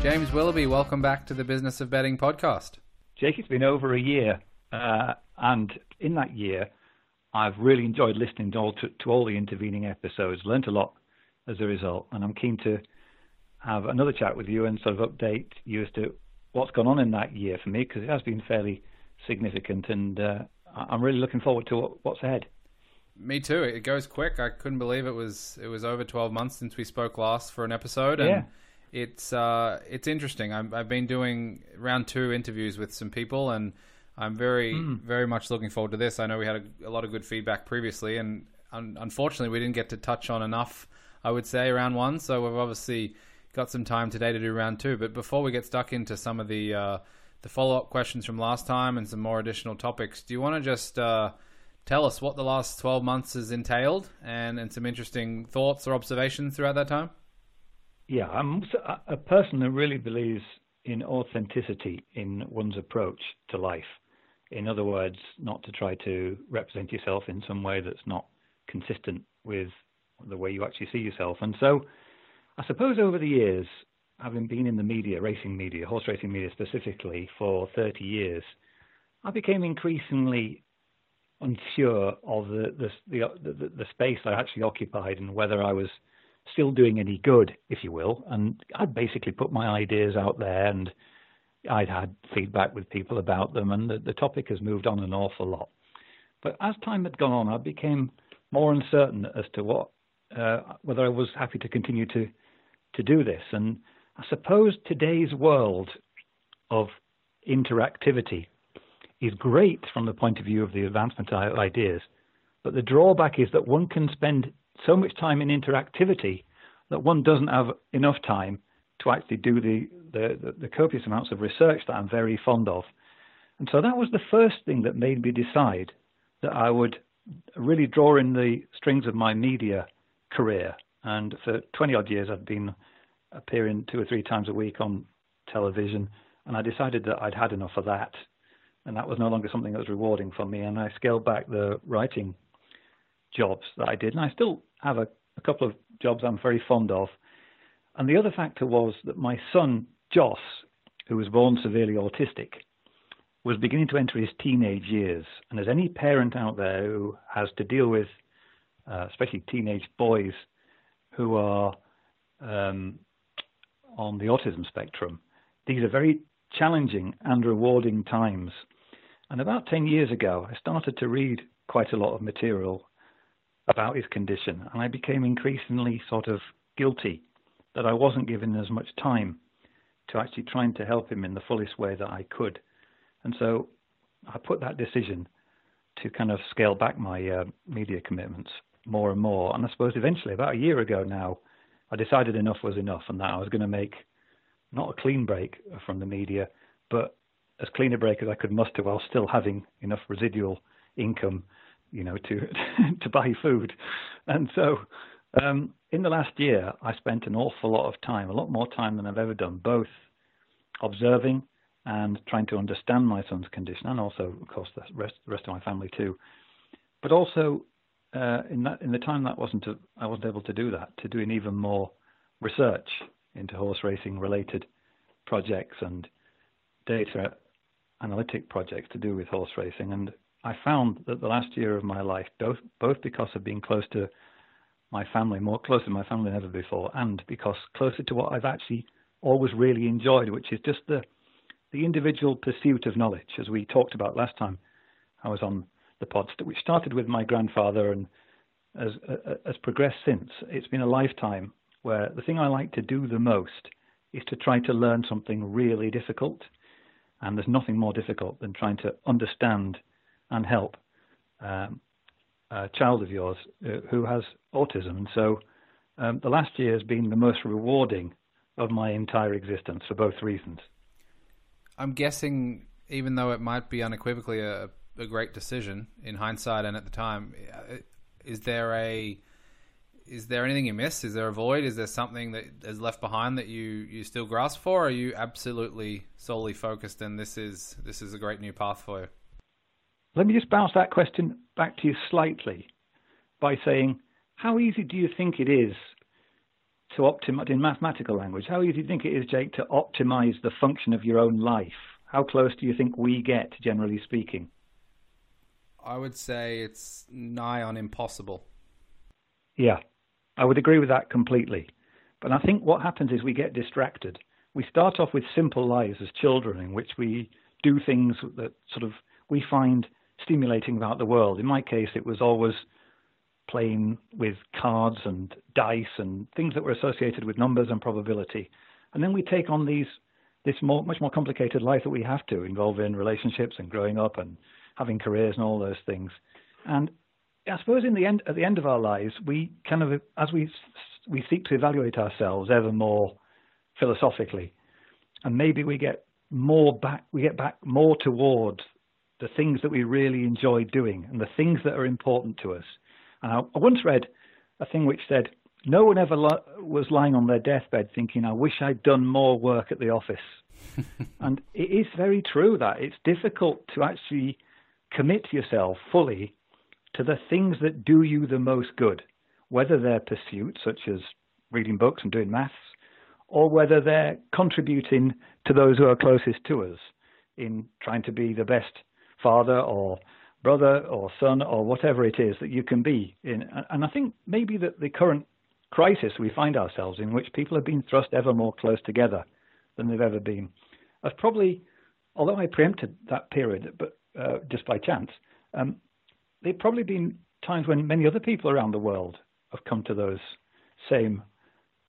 James Willoughby, welcome back to the Business of Betting podcast. Jake, it's been over a year, uh, and in that year, I've really enjoyed listening to all, to, to all the intervening episodes, learnt a lot as a result, and I'm keen to have another chat with you and sort of update you as to what's gone on in that year for me, because it has been fairly significant, and uh, I'm really looking forward to what's ahead. Me too. It goes quick. I couldn't believe it was it was over 12 months since we spoke last for an episode, and yeah. it's uh, it's interesting. i have been doing round two interviews with some people, and I'm very mm. very much looking forward to this. I know we had a, a lot of good feedback previously, and un- unfortunately we didn't get to touch on enough. I would say round one, so we've obviously got some time today to do round two. But before we get stuck into some of the uh, the follow up questions from last time and some more additional topics, do you want to just uh, tell us what the last 12 months has entailed and, and some interesting thoughts or observations throughout that time? Yeah, I'm a person who really believes in authenticity in one's approach to life. In other words, not to try to represent yourself in some way that's not consistent with the way you actually see yourself. And so, I suppose over the years, having been in the media, racing media, horse racing media specifically, for 30 years, I became increasingly unsure of the the, the the, the space I actually occupied and whether I was still doing any good, if you will. And I'd basically put my ideas out there, and I'd had feedback with people about them, and the, the topic has moved on an awful lot. But as time had gone on, I became more uncertain as to what uh, whether I was happy to continue to to do this. And I suppose today's world of interactivity is great from the point of view of the advancement of ideas, but the drawback is that one can spend so much time in interactivity that one doesn't have enough time to actually do the, the, the, the copious amounts of research that I'm very fond of. And so that was the first thing that made me decide that I would really draw in the strings of my media career. And for 20 odd years, I'd been appearing two or three times a week on television. And I decided that I'd had enough of that and that was no longer something that was rewarding for me. And I scaled back the writing jobs that I did, and I still have a, a couple of jobs I'm very fond of. And the other factor was that my son Joss, who was born severely autistic, was beginning to enter his teenage years. And as any parent out there who has to deal with, uh, especially teenage boys who are um, on the autism spectrum, these are very challenging and rewarding times. And about 10 years ago, I started to read quite a lot of material about his condition, and I became increasingly sort of guilty that I wasn't given as much time to actually trying to help him in the fullest way that I could. And so I put that decision to kind of scale back my uh, media commitments more and more. And I suppose eventually, about a year ago now, I decided enough was enough and that I was going to make not a clean break from the media, but as clean a break as I could muster while still having enough residual income, you know, to to buy food. And so, um, in the last year, I spent an awful lot of time, a lot more time than I've ever done, both observing and trying to understand my son's condition, and also, of course, the rest the rest of my family too. But also, uh, in that in the time that wasn't to, I wasn't able to do that, to doing even more research into horse racing related projects and data analytic projects to do with horse racing. And I found that the last year of my life, both both because of being close to my family, more close to my family than ever before, and because closer to what I've actually always really enjoyed, which is just the the individual pursuit of knowledge, as we talked about last time I was on the pod, which started with my grandfather and has, uh, has progressed since. It's been a lifetime where the thing I like to do the most is to try to learn something really difficult and there's nothing more difficult than trying to understand and help um, a child of yours uh, who has autism. And so um, the last year has been the most rewarding of my entire existence for both reasons. I'm guessing, even though it might be unequivocally a, a great decision in hindsight and at the time, uh, is there a is there anything you miss? Is there a void? Is there something that is left behind that you, you still grasp for? are you absolutely solely focused and this is this is a great new path for you? Let me just bounce that question back to you slightly by saying, how easy do you think it is to optimize in mathematical language? How easy do you think it is, Jake, to optimize the function of your own life? How close do you think we get, generally speaking? I would say it's nigh on impossible. Yeah, I would agree with that completely. But I think what happens is we get distracted. We start off with simple lives as children in which we do things that sort of we find stimulating about the world. In my case, it was always playing with cards and dice and things that were associated with numbers and probability. And then we take on these this more, much more complicated life that we have to involve in relationships and growing up and having careers and all those things. And I suppose in the end, at the end of our lives, we kind of, as we we seek to evaluate ourselves ever more philosophically, and maybe we get more back, we get back more towards the things that we really enjoy doing and the things that are important to us. And I, I once read a thing which said, no one ever was lying on their deathbed thinking, I wish I'd done more work at the office. and it is very true that it's difficult to actually commit yourself fully to the things that do you the most good, whether they're pursuits such as reading books and doing maths, or whether they're contributing to those who are closest to us in trying to be the best father or brother or son or whatever it is that you can be in. And I think maybe that the current crisis we find ourselves in, which people have been thrust ever more close together than they've ever been, has probably, although I preempted that period, but uh, just by chance, um, there've probably been times when many other people around the world have come to those same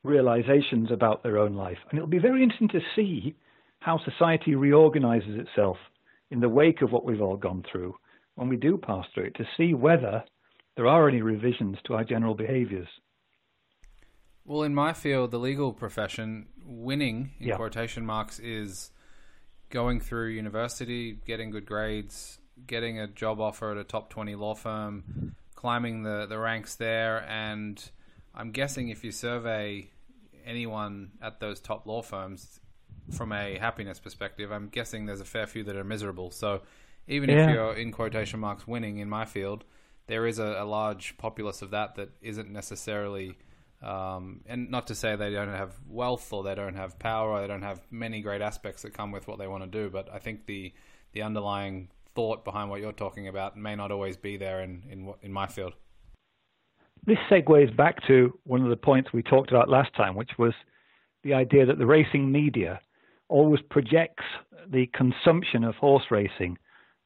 realizations about their own life. And it'll be very interesting to see how society reorganizes itself in the wake of what we've all gone through when we do pass through it to see whether there are any revisions to our general behaviors. Well, in my field, the legal profession, winning in yeah. quotation marks is going through university, getting good grades, getting a job offer at a top 20 law firm, climbing the, the ranks there. And I'm guessing if you survey anyone at those top law firms from a happiness perspective, I'm guessing there's a fair few that are miserable. So even yeah. if you're in quotation marks winning in my field, there is a, a large populace of that that isn't necessarily. Um, and not to say they don't have wealth or they don't have power or they don't have many great aspects that come with what they want to do, but I think the the underlying thought behind what you're talking about may not always be there in in, in my field. This segues back to one of the points we talked about last time, which was the idea that the racing media always projects the consumption of horse racing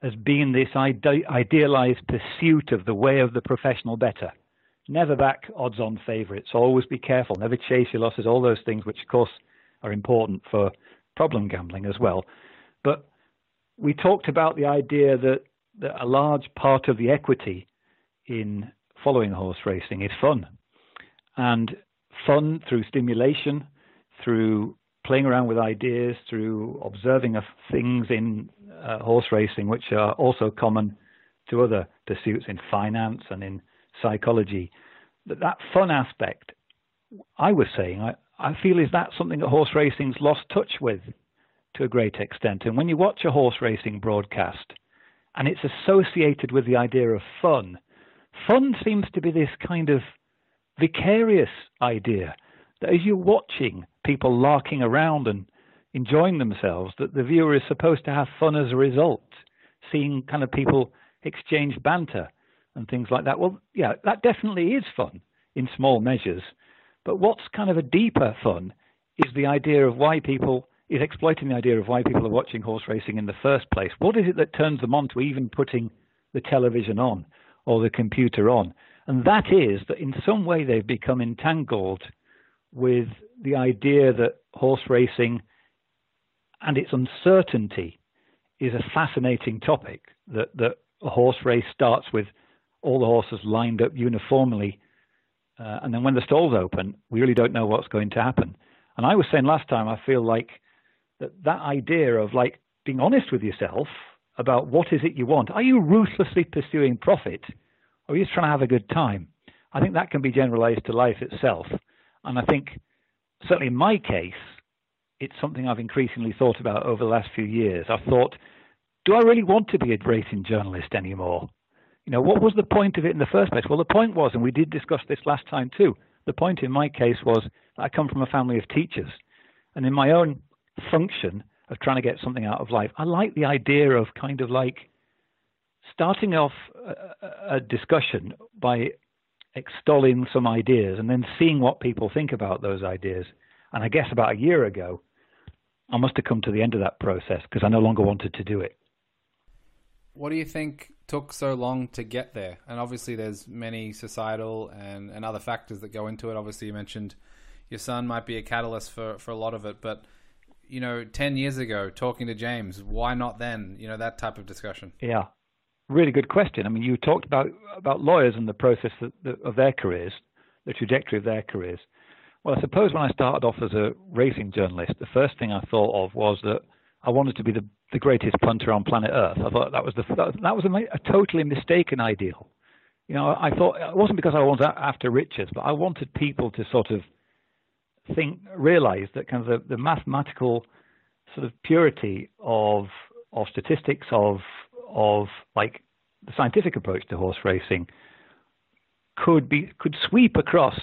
as being this ide- idealized pursuit of the way of the professional bettor. Never back odds on favorites. Always be careful. Never chase your losses. All those things, which of course are important for problem gambling as well. But we talked about the idea that, that a large part of the equity in following horse racing is fun. And fun through stimulation, through playing around with ideas, through observing things in uh, horse racing, which are also common to other pursuits in finance and in psychology. That, that fun aspect, I was saying, I, I feel is that something that horse racing's lost touch with to a great extent. And when you watch a horse racing broadcast and it's associated with the idea of fun, fun seems to be this kind of vicarious idea that as you're watching people larking around and enjoying themselves, that the viewer is supposed to have fun as a result, seeing kind of people exchange banter and things like that. Well, yeah, that definitely is fun in small measures. But what's kind of a deeper fun is the idea of why people is exploiting the idea of why people are watching horse racing in the first place. What is it that turns them on to even putting the television on or the computer on? And that is that in some way they've become entangled with the idea that horse racing and its uncertainty is a fascinating topic. That, that a horse race starts with all the horses lined up uniformly, uh, and then when the stalls open, we really don't know what's going to happen. And I was saying last time, I feel like that that idea of like being honest with yourself about what is it you want. Are you ruthlessly pursuing profit, or are you just trying to have a good time? I think that can be generalized to life itself. And I think, certainly in my case, it's something I've increasingly thought about over the last few years. I've thought, do I really want to be a racing journalist anymore? You know, what was the point of it in the first place? Well, the point was, and we did discuss this last time too, the point in my case was that I come from a family of teachers. And in my own function of trying to get something out of life, I like the idea of kind of like starting off a, a discussion by extolling some ideas and then seeing what people think about those ideas. And I guess about a year ago, I must have come to the end of that process because I no longer wanted to do it. What do you think took so long to get there? And obviously, there's many societal and, and other factors that go into it. Obviously, you mentioned your son might be a catalyst for, for a lot of it, but you know, 10 years ago, talking to James, why not then? You know, that type of discussion. Yeah really good question. I mean, you talked about about lawyers and the process of their careers, the trajectory of their careers. Well, I suppose when I started off as a racing journalist, the first thing I thought of was that I wanted to be the, the greatest punter on planet Earth. I thought that was the that, was a, a totally mistaken ideal. You know, I thought it wasn't because I was after riches, but I wanted people to sort of think, realize that kind of the, the mathematical sort of purity of of statistics of of like the scientific approach to horse racing could be could sweep across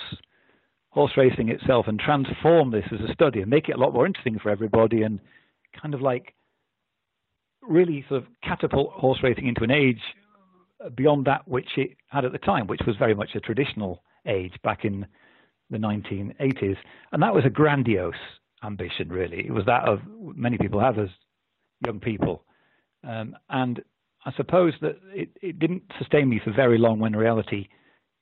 horse racing itself and transform this as a study and make it a lot more interesting for everybody and kind of like really sort of catapult horse racing into an age beyond that which it had at the time, which was very much a traditional age back in the 1980s. And that was a grandiose ambition, really. It was that of many people have as young people. Um, and I suppose that it, it didn't sustain me for very long when reality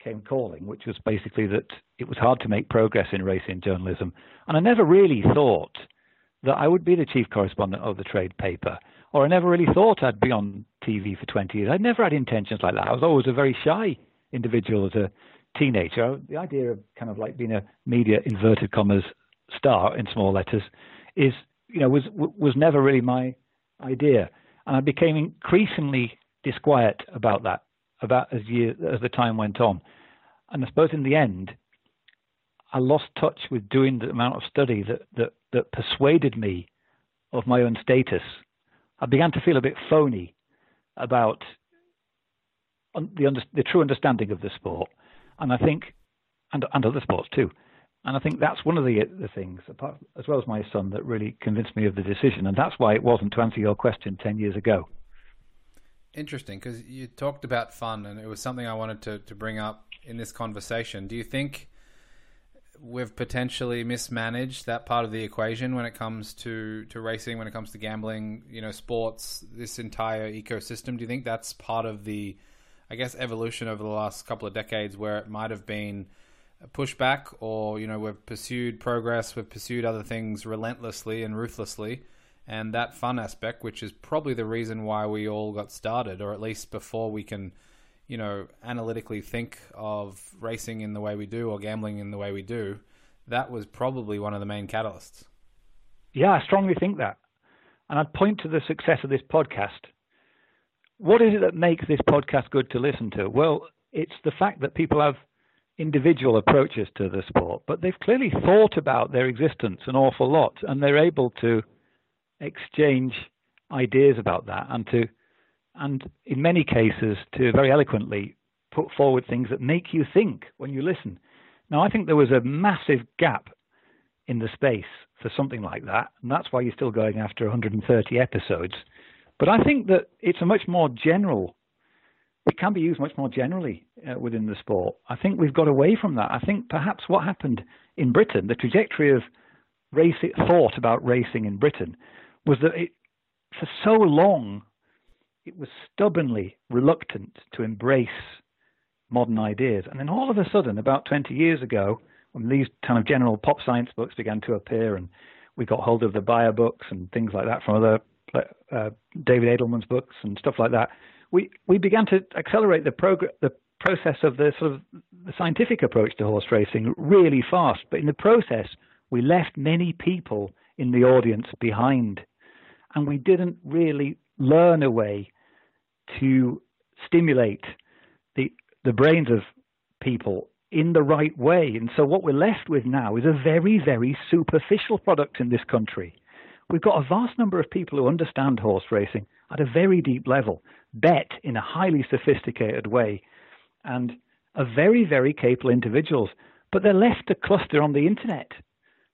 came calling, which was basically that it was hard to make progress in racing journalism. And I never really thought that I would be the chief correspondent of the trade paper, or I never really thought I'd be on TV for 20 years. I'd never had intentions like that. I was always a very shy individual as a teenager. The idea of kind of like being a media inverted commas star in small letters is, you know, was was never really my idea. And I became increasingly disquiet about that, about as year as the time went on. And I suppose in the end, I lost touch with doing the amount of study that that that persuaded me of my own status. I began to feel a bit phony about the under, the true understanding of the sport, and I think, and and other sports too. And I think that's one of the the things, apart, as well as my son, that really convinced me of the decision. And that's why it wasn't to answer your question ten years ago. Interesting, because you talked about fun, and it was something I wanted to, to bring up in this conversation. Do you think we've potentially mismanaged that part of the equation when it comes to, to racing, when it comes to gambling, you know, sports, this entire ecosystem? Do you think that's part of the, I guess, evolution over the last couple of decades where it might have been – pushback or you know we've pursued progress we've pursued other things relentlessly and ruthlessly and that fun aspect which is probably the reason why we all got started or at least before we can you know analytically think of racing in the way we do or gambling in the way we do that was probably one of the main catalysts. Yeah i strongly think that. And i'd point to the success of this podcast. What is it that makes this podcast good to listen to? Well it's the fact that people have individual approaches to the sport, but they've clearly thought about their existence an awful lot, and they're able to exchange ideas about that and to, and in many cases, to very eloquently put forward things that make you think when you listen. Now, I think there was a massive gap in the space for something like that, and that's why you're still going after 130 episodes. But I think that it's a much more general it can be used much more generally uh, within the sport. I think we've got away from that. I think perhaps what happened in Britain, the trajectory of race, thought about racing in Britain, was that it, for so long it was stubbornly reluctant to embrace modern ideas. And then all of a sudden, about 20 years ago, when these kind of general pop science books began to appear, and we got hold of the Beyer books and things like that from other uh, David Edelman's books and stuff like that, we we began to accelerate the the process of the sort of the scientific approach to horse racing really fast. But in the process, we left many people in the audience behind, and we didn't really learn a way to stimulate the the brains of people in the right way. And so what we're left with now is a very, very superficial product in this country. We've got a vast number of people who understand horse racing at a very deep level, bet in a highly sophisticated way, and are very, very capable individuals. But they're left to cluster on the internet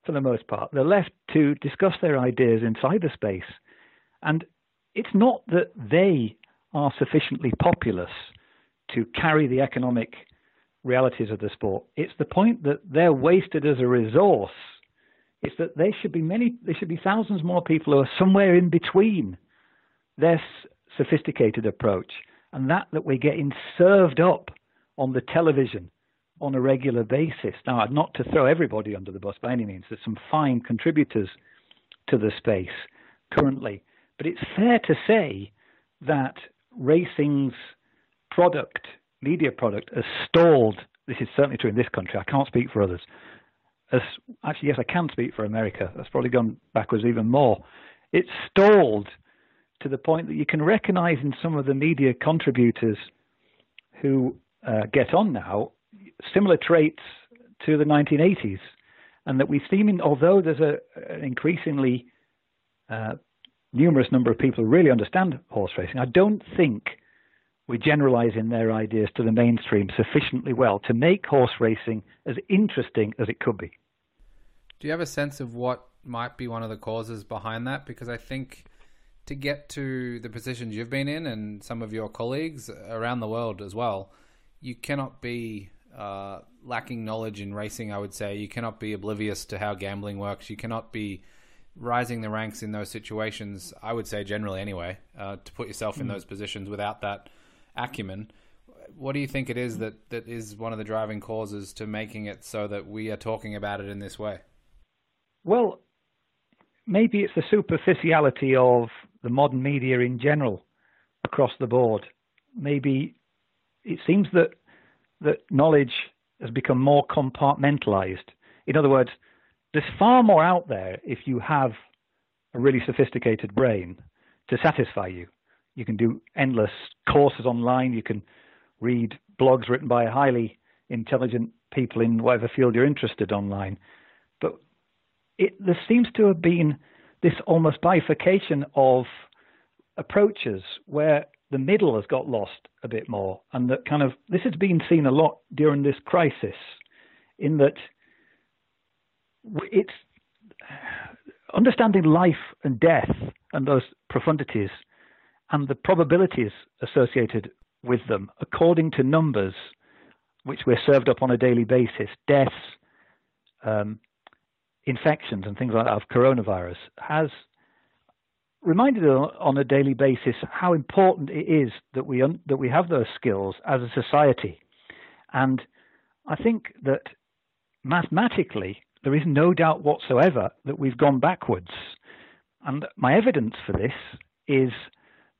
for the most part. They're left to discuss their ideas in cyberspace. And it's not that they are sufficiently populous to carry the economic realities of the sport. It's the point that they're wasted as a resource. It's that there should be many, there should be thousands more people who are somewhere in between this sophisticated approach and that that we're getting served up on the television on a regular basis. Now, not to throw everybody under the bus by any means. There's some fine contributors to the space currently, but it's fair to say that racing's product media product has stalled. This is certainly true in this country. I can't speak for others. As, actually, yes, I can speak for America. That's probably gone backwards even more. It's stalled to the point that you can recognize in some of the media contributors who uh, get on now similar traits to the 1980s, and that we seem, in, although there's a, an increasingly uh, numerous number of people really understand horse racing, I don't think we're generalizing their ideas to the mainstream sufficiently well to make horse racing as interesting as it could be. Do you have a sense of what might be one of the causes behind that? Because I think to get to the positions you've been in and some of your colleagues around the world as well, you cannot be uh, lacking knowledge in racing, I would say. You cannot be oblivious to how gambling works. You cannot be rising the ranks in those situations, I would say, generally anyway, uh, to put yourself in mm. those positions without that acumen. What do you think it is that, that is one of the driving causes to making it so that we are talking about it in this way? Well, maybe it's the superficiality of the modern media in general across the board. Maybe it seems that that knowledge has become more compartmentalized. In other words, there's far more out there if you have a really sophisticated brain to satisfy you. You can do endless courses online. You can read blogs written by highly intelligent people in whatever field you're interested online. But it, there seems to have been this almost bifurcation of approaches where the middle has got lost a bit more, and that kind of this has been seen a lot during this crisis, in that it's understanding life and death and those profundities and the probabilities associated with them according to numbers which we're served up on a daily basis, deaths, um, infections, and things like that of coronavirus, has reminded on a daily basis how important it is that we un- that we have those skills as a society, and I think that mathematically there is no doubt whatsoever that we've gone backwards, and my evidence for this is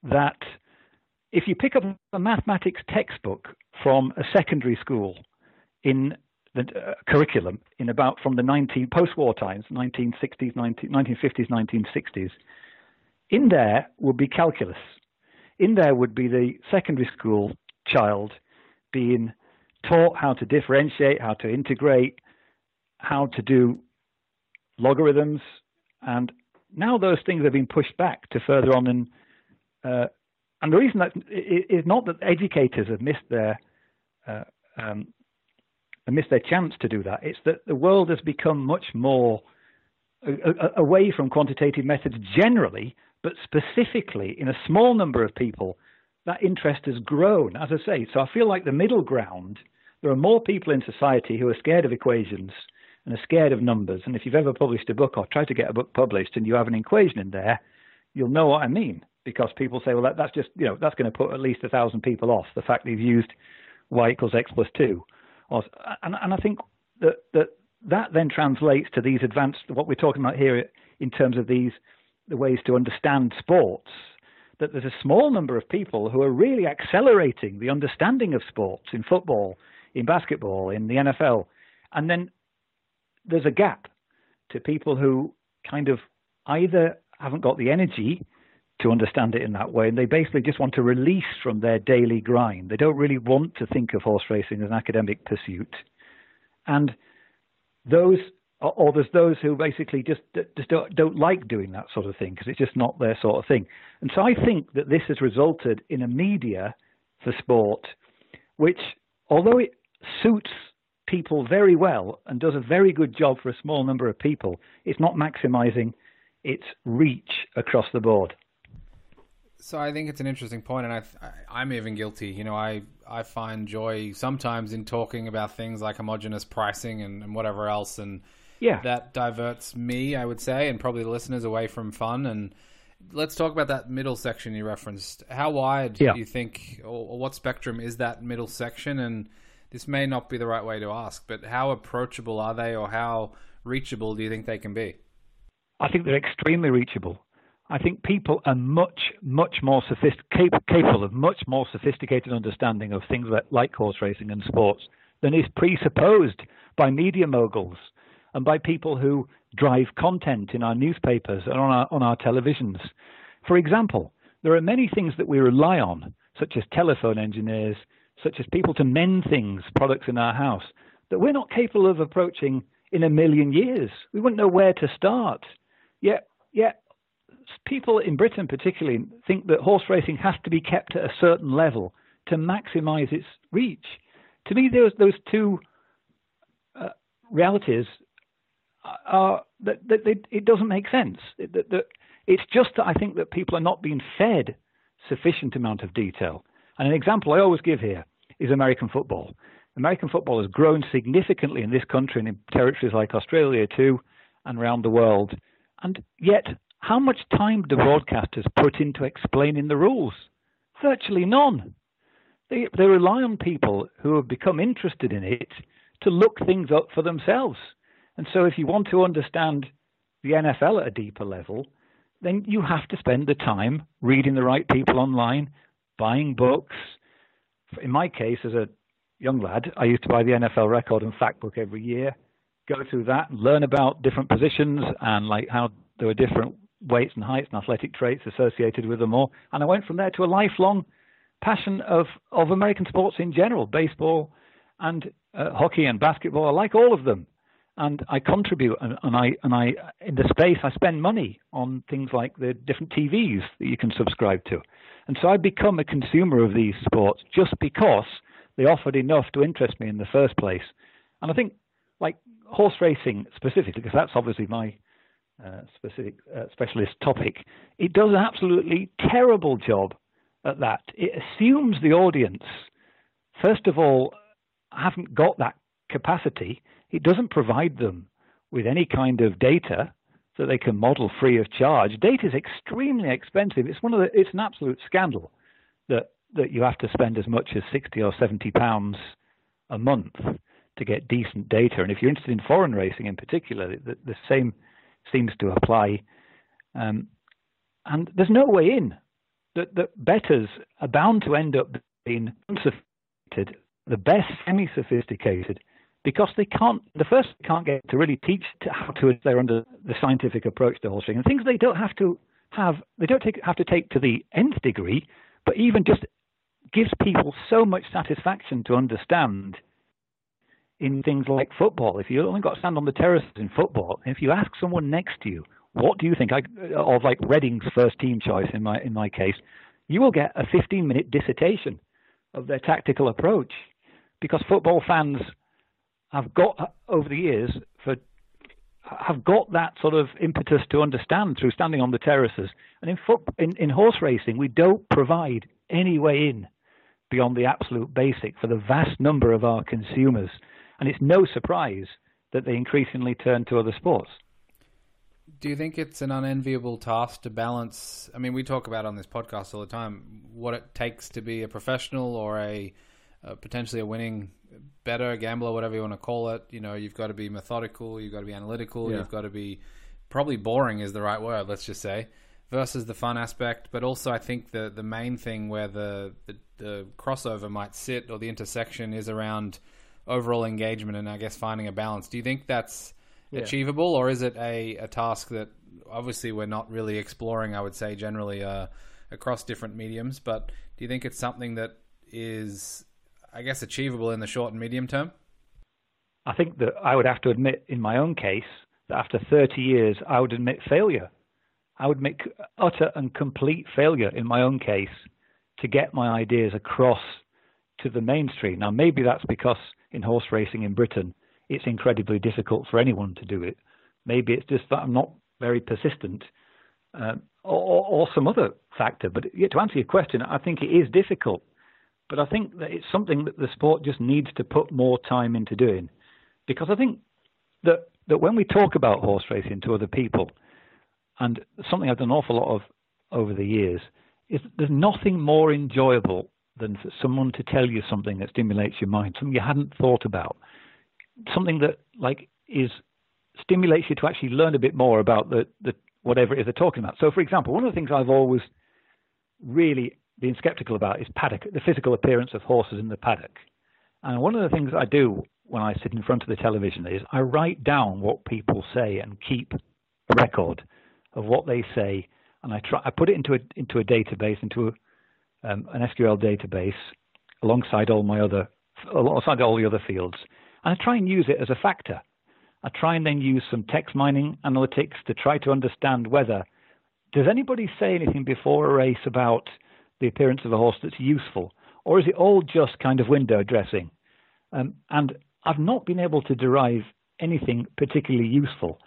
that if you pick up a mathematics textbook from a secondary school in the uh, curriculum in about from the 19 post-war times 1960s 19, 1950s 1960s in there would be calculus. In there would be the secondary school child being taught how to differentiate how to integrate how to do logarithms and now those things have been pushed back to further on in uh, and the reason that is not that educators have missed their uh, um, missed their chance to do that. It's that the world has become much more away from quantitative methods generally, but specifically in a small number of people, that interest has grown. As I say, so I feel like the middle ground. There are more people in society who are scared of equations and are scared of numbers. And if you've ever published a book or tried to get a book published and you have an equation in there, you'll know what I mean because people say, well, that, that's just, you know, that's going to put at least a thousand people off the fact they've used y equals x plus two. Or, and, and I think that, that that then translates to these advanced, what we're talking about here in terms of these, the ways to understand sports, that there's a small number of people who are really accelerating the understanding of sports in football, in basketball, in the NFL. And then there's a gap to people who kind of either haven't got the energy to understand it in that way. And they basically just want to release from their daily grind. They don't really want to think of horse racing as an academic pursuit. and those or there's those who basically just just don't, don't like doing that sort of thing because it's just not their sort of thing. And so I think that this has resulted in a media for sport, which, although it suits people very well and does a very good job for a small number of people, it's not maximizing its reach across the board. So I think it's an interesting point, and I, I'm even guilty. You know, I I find joy sometimes in talking about things like homogenous pricing and, and whatever else, and yeah, that diverts me, I would say, and probably the listeners away from fun. And let's talk about that middle section you referenced. How wide yeah. do you think, or, or what spectrum is that middle section? And this may not be the right way to ask, but how approachable are they, or how reachable do you think they can be? I think they're extremely reachable. I think people are much, much more sophisticated, capable of much more sophisticated understanding of things like, like horse racing and sports than is presupposed by media moguls and by people who drive content in our newspapers and on our, on our televisions. For example, there are many things that we rely on, such as telephone engineers, such as people to mend things, products in our house, that we're not capable of approaching in a million years. We wouldn't know where to start. Yet, yet people in Britain particularly think that horse racing has to be kept at a certain level to maximize its reach. To me, those those two uh, realities are that, that, that, it doesn't make sense. That, that, it's just that I think that people are not being fed sufficient amount of detail. And an example I always give here is American football. American football has grown significantly in this country and in territories like Australia too, and around the world. And yet, how much time do broadcasters put into explaining the rules? Virtually none. They, they rely on people who have become interested in it to look things up for themselves. And so, if you want to understand the NFL at a deeper level, then you have to spend the time reading the right people online, buying books. In my case, as a young lad, I used to buy the NFL record and fact book every year, go through that, learn about different positions and like how there were different weights and heights and athletic traits associated with them all. And I went from there to a lifelong passion of, of American sports in general, baseball and uh, hockey and basketball. I like all of them. And I contribute, and, and I and I in the space I spend money on things like the different TVs that you can subscribe to, and so I become a consumer of these sports just because they offered enough to interest me in the first place. And I think, like horse racing specifically, because that's obviously my uh, specific uh, specialist topic, it does an absolutely terrible job at that. It assumes the audience, first of all, haven't got that capacity. It doesn't provide them with any kind of data that they can model free of charge. Data is extremely expensive. It's one of the, it's an absolute scandal that that you have to spend as much as 60 or 70 pounds a month to get decent data. And if you're interested in foreign racing in particular, the, the same seems to apply. Um, and there's no way in. That, that bettors are bound to end up being unsophisticated, the best semi-sophisticated, because they can't. The first can't get to really teach to how to they're under the scientific approach to horse racing, and things they don't have to have. They don't take, have to take to the nth degree, but even just gives people so much satisfaction to understand in things like football. If you only got to stand on the terraces in football, if you ask someone next to you, what do you think? I, of like Reading's first team choice in my in my case, you will get a 15 minute dissertation of their tactical approach, because football fans have got over the years for have got that sort of impetus to understand through standing on the terraces. And in foot in, in horse racing, we don't provide any way in beyond the absolute basic for the vast number of our consumers. And it's no surprise that they increasingly turn to other sports. Do you think it's an unenviable task to balance? I mean, we talk about on this podcast all the time what it takes to be a professional or a uh, potentially a winning bettor gambler, whatever you want to call it. You know, you've got to be methodical, you've got to be analytical, yeah. you've got to be probably boring is the right word. Let's just say versus the fun aspect, but also I think the the main thing where the, the, the crossover might sit or the intersection is around overall engagement and I guess finding a balance. Do you think that's yeah. achievable, or is it a, a task that obviously we're not really exploring? I would say generally uh, across different mediums, but do you think it's something that is, I guess, achievable in the short and medium term? I think that I would have to admit, in my own case, that after 30 years, I would admit failure. I would make utter and complete failure in my own case to get my ideas across to the mainstream. Now, maybe that's because in horse racing in Britain, it's incredibly difficult for anyone to do it. Maybe it's just that I'm not very persistent, uh, or, or, some other factor. But to answer your question, I think it is difficult. But I think that it's something that the sport just needs to put more time into doing, because I think that that when we talk about horse racing to other people, and something I've done an awful lot of over the years, is there's nothing more enjoyable than for someone to tell you something that stimulates your mind, something you hadn't thought about, something that like is stimulates you to actually learn a bit more about the, the whatever it is they're talking about. So, for example, one of the things I've always really been skeptical about is paddock, the physical appearance of horses in the paddock. And one of the things I do when I sit in front of the television is I write down what people say and keep a record of what they say, and I try I put it into a into a database, into a, um, an SQL database, alongside all my other alongside all the other fields, and I try and use it as a factor. I try and then use some text mining analytics to try to understand whether does anybody say anything before a race about the appearance of a horse that's useful, or is it all just kind of window dressing? Um, and I've not been able to derive anything particularly useful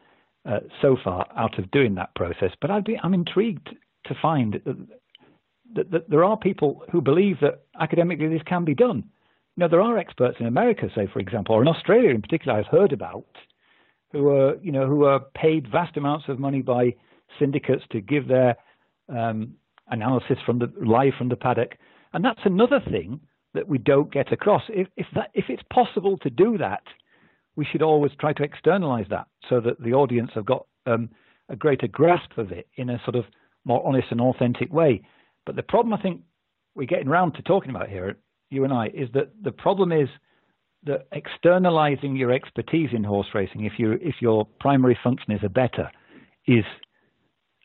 uh, so far out of doing that process, but I'd be, I'm intrigued to find that, that, that there are people who believe that academically this can be done. Now, there are experts in America, say, for example, or in Australia in particular, I've heard about, who are you know who are paid vast amounts of money by syndicates to give their um, analysis from the live from the paddock, and that's another thing that we don't get across. If if that if it's possible to do that, we should always try to externalize that so that the audience have got um, a greater grasp of it in a sort of more honest and authentic way. But the problem I think we're getting around to talking about here, you and I, is that the problem is that externalizing your expertise in horse racing, if you if your primary function is a bettor, is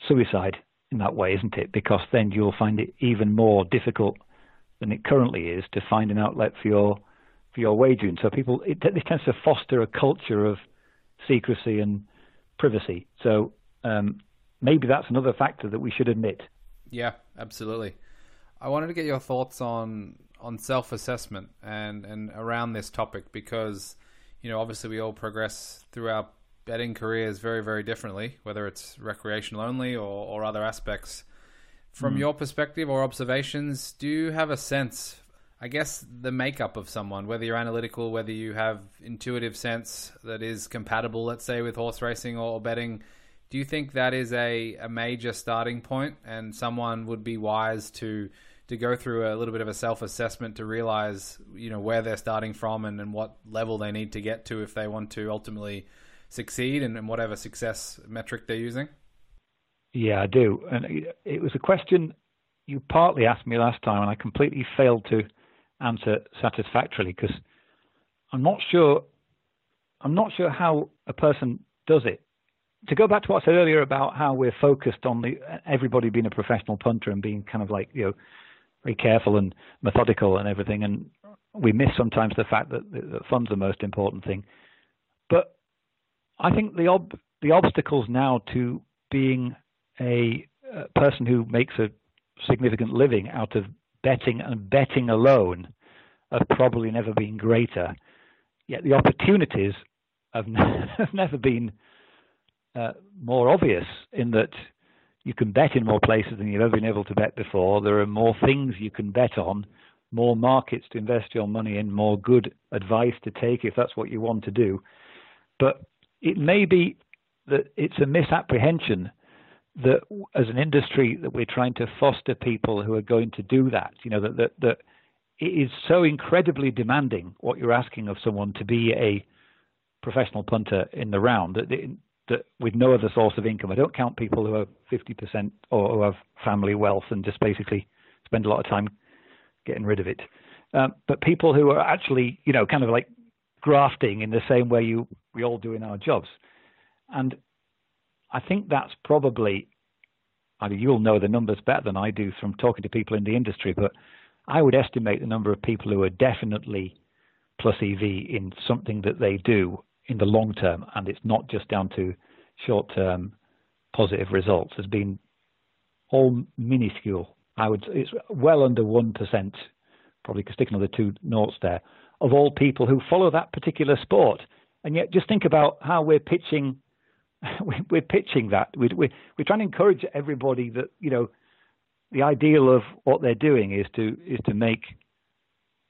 suicide in that way, isn't it? Because then you'll find it even more difficult than it currently is to find an outlet for your for your wagering. So people it, it tends to foster a culture of secrecy and privacy. So um, maybe that's another factor that we should admit. Yeah, absolutely. I wanted to get your thoughts on on self assessment and and around this topic because you know obviously we all progress through our betting careers very very differently, whether it's recreational only or, or other aspects. From mm. your perspective or observations, do you have a sense? I guess the makeup of someone, whether you're analytical, whether you have intuitive sense that is compatible, let's say, with horse racing or betting, do you think that is a, a major starting point and someone would be wise to to go through a little bit of a self assessment to realize you know where they're starting from and, and what level they need to get to if they want to ultimately succeed and, and whatever success metric they're using? Yeah, I do. And it was a question you partly asked me last time, and I completely failed to answer satisfactorily because I'm not sure. I'm not sure how a person does it. To go back to what I said earlier about how we're focused on the everybody being a professional punter and being kind of like you know very careful and methodical and everything, and we miss sometimes the fact that, that fun's the most important thing. I think the ob- the obstacles now to being a, a person who makes a significant living out of betting and betting alone have probably never been greater. Yet the opportunities have, have never been uh, more obvious in that you can bet in more places than you've ever been able to bet before. There are more things you can bet on, more markets to invest your money in, more good advice to take if that's what you want to do. But it may be that it's a misapprehension that as an industry that we're trying to foster people who are going to do that. You know that that, that it is so incredibly demanding what you're asking of someone to be a professional punter in the round that that with no other source of income. I don't count people who are 50% or who have family wealth and just basically spend a lot of time getting rid of it. Um, but people who are actually, you know, kind of like grafting in the same way you we all do in our jobs. And I think that's probably, I mean, you'll know the numbers better than I do from talking to people in the industry, but I would estimate the number of people who are definitely plus EV in something that they do in the long term, and it's not just down to short term positive results, has been all minuscule. I would it's well under one percent, probably sticking on the two notes there, of all people who follow that particular sport. And yet, just think about how we're pitching. We're pitching that. We're, we're, we're trying to encourage everybody that you know the ideal of what they're doing is to is to make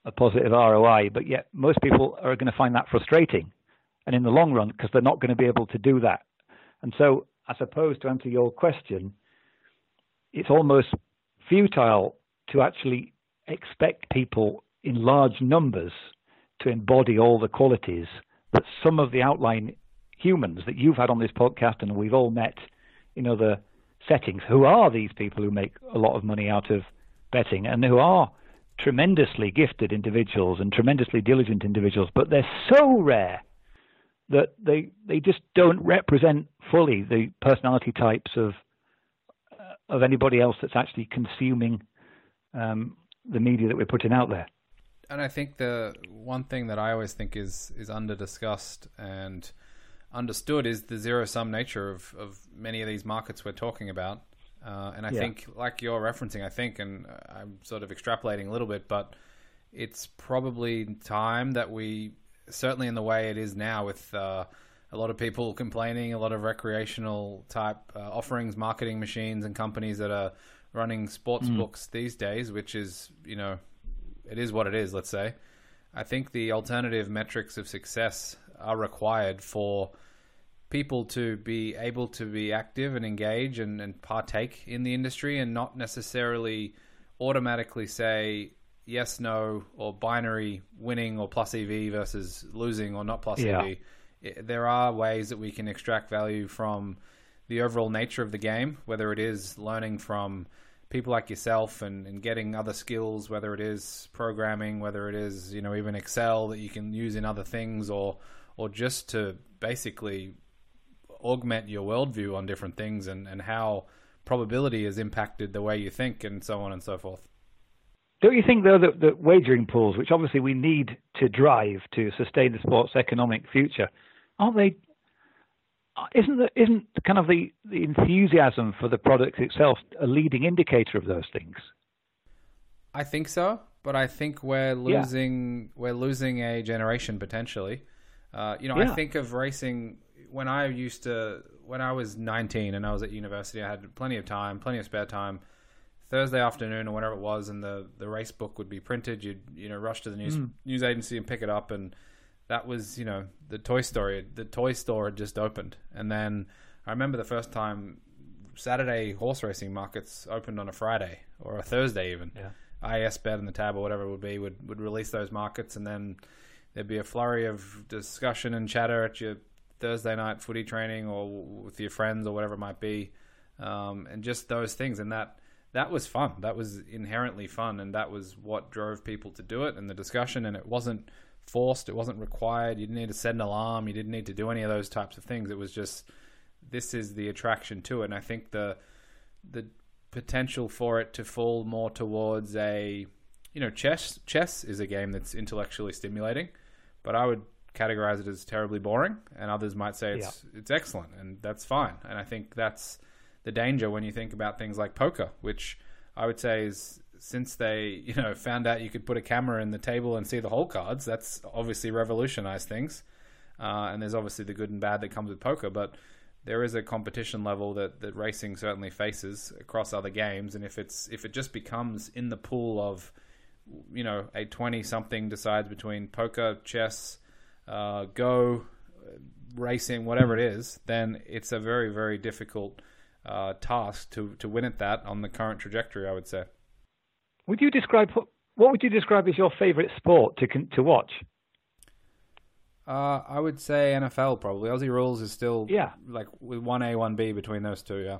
a positive ROI, but yet most people are going to find that frustrating, and in the long run, because they're not going to be able to do that. And so, I suppose to answer your question, it's almost futile to actually expect people in large numbers to embody all the qualities that some of the outline humans that you've had on this podcast and we've all met in other settings who are these people who make a lot of money out of betting and who are tremendously gifted individuals and tremendously diligent individuals, but they're so rare that they they just don't represent fully the personality types of of anybody else that's actually consuming um, the media that we're putting out there. And I think the one thing that I always think is is under discussed and understood is the zero sum nature of, of many of these markets we're talking about. Uh, and I yeah. think, like you're referencing, I think, and I'm sort of extrapolating a little bit, but it's probably time that we, certainly in the way it is now, with uh, a lot of people complaining, a lot of recreational type uh, offerings, marketing machines, and companies that are running sports mm. books these days, which is, you know, it is what it is, let's say. I think the alternative metrics of success are required for people to be able to be active and engage and, and partake in the industry and not necessarily automatically say yes, no, or binary winning or plus EV versus losing or not plus yeah. EV there are ways that we can extract value from the overall nature of the game, whether it is learning from people like yourself and, and getting other skills, whether it is programming, whether it is you know even Excel that you can use in other things, or or just to basically augment your worldview on different things and, and how probability has impacted the way you think and so on and so forth. Don't you think, though, that, that wagering pools, which obviously we need to drive to sustain the sport's economic future, aren't they? Isn't the, isn't kind of the, the enthusiasm for the product itself a leading indicator of those things? I think so, but I think we're losing yeah. we're losing a generation potentially. Uh, you know, yeah. I think of racing when I used to when I was 19 and I was at university. I had plenty of time, plenty of spare time. Thursday afternoon or whatever it was, and the, the race book would be printed. You'd you know rush to the news mm. news agency and pick it up and that was you know the Toy Story. The toy store had just opened, and then I remember the first time Saturday horse racing markets opened on a Friday or a Thursday even. Yeah. IASbet and the TAB or whatever it would be would would release those markets, and then there'd be a flurry of discussion and chatter at your Thursday night footy training or with your friends or whatever it might be, um, and just those things. And that that was fun. That was inherently fun, and that was what drove people to do it and the discussion. And it wasn't forced. It wasn't required. You didn't need to set an alarm. You didn't need to do any of those types of things. It was just this is the attraction to it. And I think the the potential for it to fall more towards a you know chess chess is a game that's intellectually stimulating, but I would categorize it as terribly boring, and others might say it's yeah. it's excellent, and that's fine. And I think that's the danger when you think about things like poker, which I would say is since they you know found out you could put a camera in the table and see the whole cards, that's obviously revolutionized things. Uh, and there's obviously the good and bad that comes with poker, but there is a competition level that, that racing certainly faces across other games. And if it's if it just becomes in the pool of you know a twenty something decides between poker, chess, uh, go, racing, whatever it is, then it's a very very difficult uh, task to to win at that on the current trajectory. I would say. Would you describe what would you describe as your favorite sport to to watch? Uh, I would say NFL probably. Aussie rules is still yeah like with one A one B between those two. Yeah.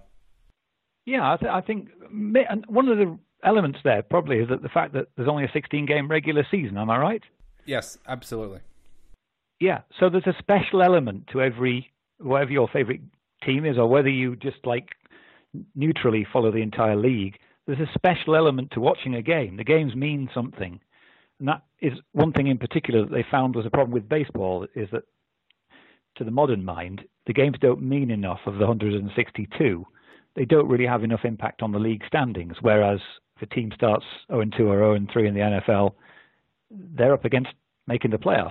Yeah, I, th- I think and one of the elements there probably is that the fact that there's only a 16 game regular season. Am I right? Yes, absolutely. Yeah, so there's a special element to every whatever your favorite team is, or whether you just like neutrally follow the entire league there's a special element to watching a game. The games mean something. And that is one thing in particular that they found was a problem with baseball is that to the modern mind, the games don't mean enough of the 162. They don't really have enough impact on the league standings. Whereas if a team starts 0 2 or 0 3 in the NFL, they're up against making the playoffs.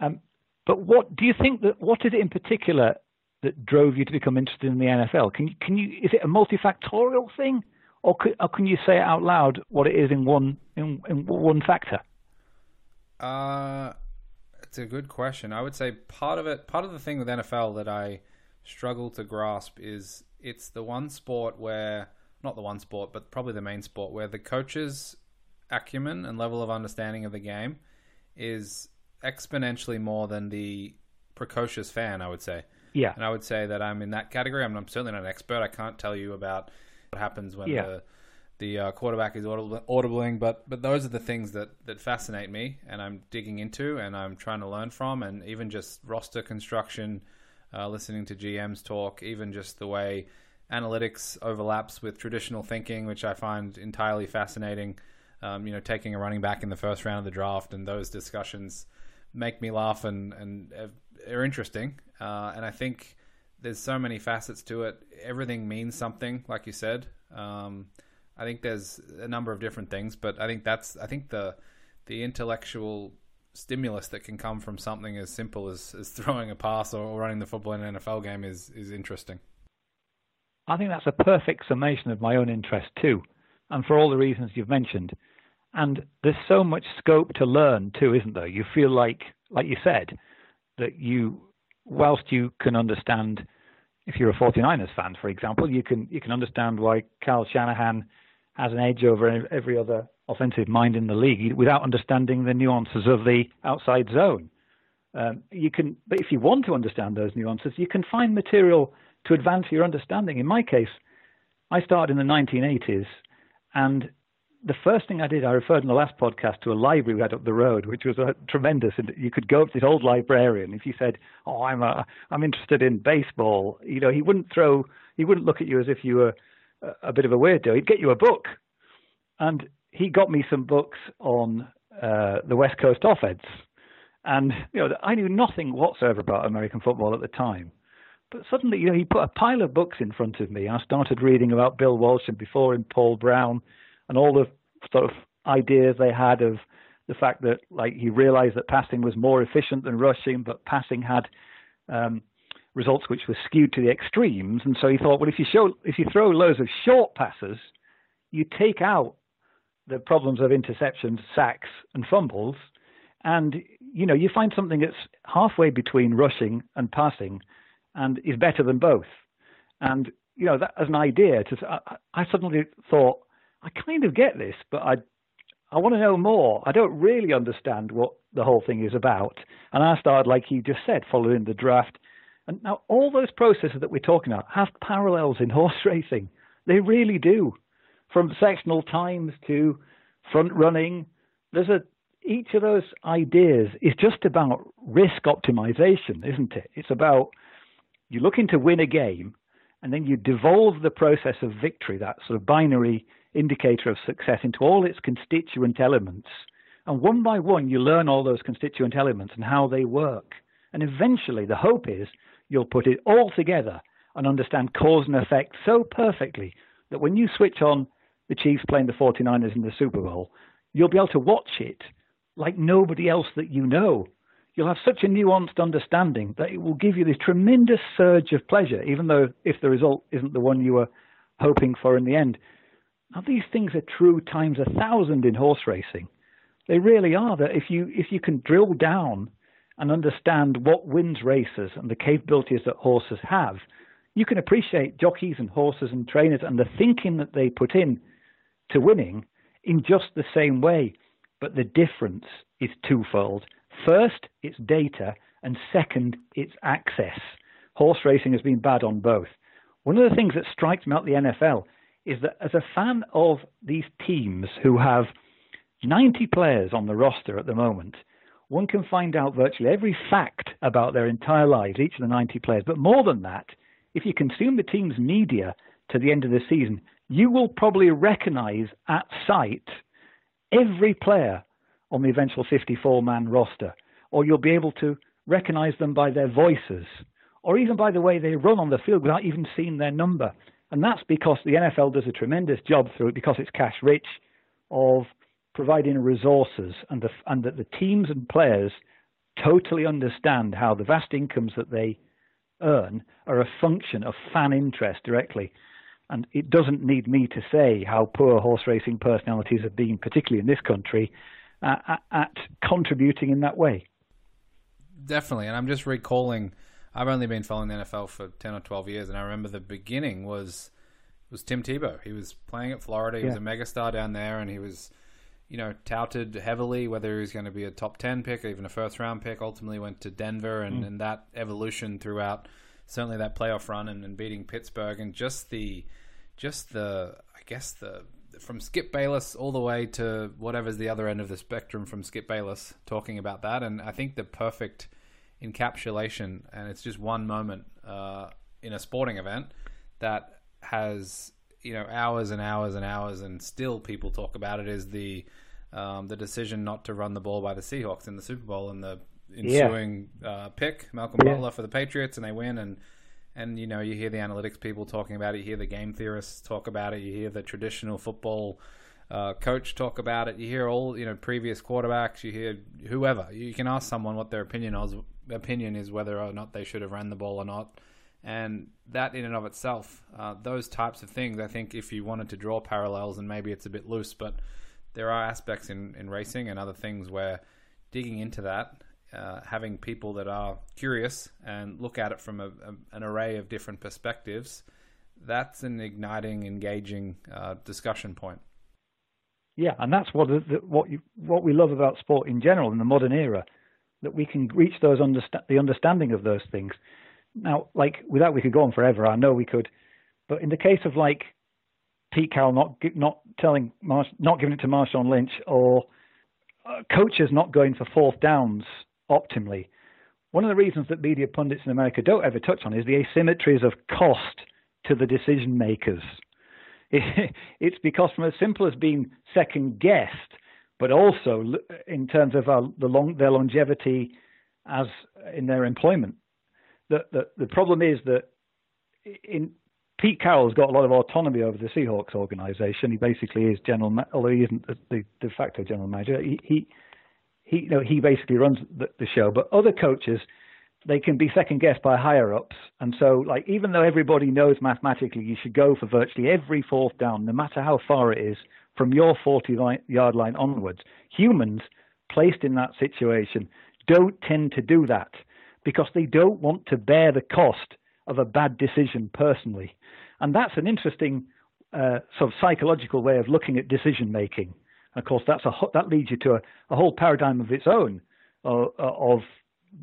Um, but what do you think that? What is it in particular that drove you to become interested in the NFL? Can you, can you is it a multifactorial thing, or, could, or can you say it out loud what it is in one in, in one factor? Uh, it's a good question. I would say part of it, part of the thing with NFL that I struggle to grasp is it's the one sport where not the one sport, but probably the main sport where the coaches' acumen and level of understanding of the game is exponentially more than the precocious fan. I would say. Yeah. And I would say that I'm in that category. I'm, I'm certainly not an expert. I can't tell you about what happens when yeah. the the uh, quarterback is audibling, but but those are the things that that fascinate me, and I'm digging into, and I'm trying to learn from, and even just roster construction, uh, listening to GMs talk, even just the way analytics overlaps with traditional thinking, which I find entirely fascinating. Um, you know, taking a running back in the first round of the draft, and those discussions make me laugh and and are interesting. Uh, and I think there's so many facets to it. Everything means something, like you said. Um, I think there's a number of different things, but I think that's I think the the intellectual stimulus that can come from something as simple as, as throwing a pass or running the football in an NFL game is is interesting. I think that's a perfect summation of my own interest too, and for all the reasons you've mentioned. And there's so much scope to learn too, isn't there? You feel like, like you said, that you, whilst you can understand, if you're a 49ers fan, for example, you can you can understand why Kyle Shanahan has an edge over every other offensive mind in the league without understanding the nuances of the outside zone. Um, you can, but if you want to understand those nuances, you can find material to advance your understanding. In my case, I started in the 1980s, and the first thing I did, I referred in the last podcast to a library we had up the road, which was a tremendous. And you could go up to this old librarian. If you said, "Oh, I'm a, I'm interested in baseball," you know, he wouldn't throw, he wouldn't look at you as if you were a bit of a weirdo. He'd get you a book, and he got me some books on uh, the West Coast offense. And you know, I knew nothing whatsoever about American football at the time. But suddenly, you know, he put a pile of books in front of me. I started reading about Bill Walsh and before him Paul Brown, and all the sort of ideas they had of the fact that, like, he realized that passing was more efficient than rushing, but passing had um, results which were skewed to the extremes. And so he thought, well, if you show, if you throw loads of short passes, you take out the problems of interceptions, sacks, and fumbles, and you know you find something that's halfway between rushing and passing, and is better than both. And you know that as an idea, to I, I suddenly thought I kind of get this, but I I want to know more. I don't really understand what the whole thing is about. And I started, like you just said, following the draft and now all those processes that we're talking about have parallels in horse racing. They really do. From sectional times to front running, there's a each of those ideas is just about risk optimization, isn't it? It's about you're looking to win a game and then you devolve the process of victory, that sort of binary indicator of success, into all its constituent elements. And one by one, you learn all those constituent elements and how they work. And eventually, the hope is you'll put it all together and understand cause and effect so perfectly that when you switch on the Chiefs playing the 49ers in the Super Bowl, you'll be able to watch it like nobody else that you know. You'll have such a nuanced understanding that it will give you this tremendous surge of pleasure, even though if the result isn't the one you were hoping for in the end. Now, these things are true times a thousand in horse racing. They really are. That if you if you can drill down and understand what wins races and the capabilities that horses have, you can appreciate jockeys and horses and trainers and the thinking that they put in to winning in just the same way. But the difference is twofold. First, it's data, and second, it's access. Horse racing has been bad on both. One of the things that strikes me about the NFL is that as a fan of these teams who have 90 players on the roster at the moment, one can find out virtually every fact about their entire lives, each of the 90 players. But more than that, if you consume the team's media to the end of the season, you will probably recognize at sight every player on the eventual 54 man roster, or you'll be able to recognize them by their voices, or even by the way they run on the field without even seeing their number. And that's because the NFL does a tremendous job through it because it's cash rich of providing resources and, the, and that the teams and players totally understand how the vast incomes that they earn are a function of fan interest directly. And it doesn't need me to say how poor horse racing personalities have been, particularly in this country, uh, at, at contributing in that way. Definitely. And I'm just recalling, I've only been following the NFL for 10 or 12 years, and I remember the beginning was was Tim Tebow. He was playing at Florida. He yeah. was a megastar down there, and he was you know, touted heavily whether he was going to be a top 10 pick or even a first round pick. Ultimately went to Denver and, mm. and that evolution throughout certainly that playoff run and, and, beating Pittsburgh and just the, just the, I guess the, from Skip Bayless all the way to whatever's the other end of the spectrum from Skip Bayless talking about that. And I think the perfect encapsulation, and it's just one moment uh, in a sporting event that has you know hours and hours and hours, and still people talk about it is the um, the decision not to run the ball by the Seahawks in the Super Bowl and the ensuing yeah. uh, pick Malcolm yeah. Butler for the Patriots, and they win and. And you know, you hear the analytics people talking about it. You hear the game theorists talk about it. You hear the traditional football uh, coach talk about it. You hear all you know previous quarterbacks. You hear whoever. You can ask someone what their opinion is. Opinion is whether or not they should have ran the ball or not. And that, in and of itself, uh, those types of things, I think, if you wanted to draw parallels, and maybe it's a bit loose, but there are aspects in, in racing and other things where digging into that, uh, having people that are curious and look at it from a, a, an array of different perspectives, that's an igniting, engaging uh, discussion point. Yeah, and that's what what you, what we love about sport in general in the modern era, that we can reach those understa- the understanding of those things. Now, like without we could go on forever. I know we could, but in the case of like Pete Carroll not not telling not giving it to Marshawn Lynch or uh, coaches not going for fourth downs optimally. One of the reasons that media pundits in America don't ever touch on is the asymmetries of cost to the decision makers. it's because from as simple as being second guessed, but also in terms of our, the long, their longevity as in their employment the, the, the problem is that in Pete Carroll's got a lot of autonomy over the Seahawks organization. He basically is general, although he isn't the de facto general manager. He he, he you know he basically runs the, the show. But other coaches, they can be second guessed by higher ups, and so like even though everybody knows mathematically you should go for virtually every fourth down, no matter how far it is from your 40 yard line onwards, humans placed in that situation don't tend to do that because they don't want to bear the cost of a bad decision personally. And that's an interesting uh, sort of psychological way of looking at decision making. Of course, that's a that leads you to a, a whole paradigm of its own uh, uh of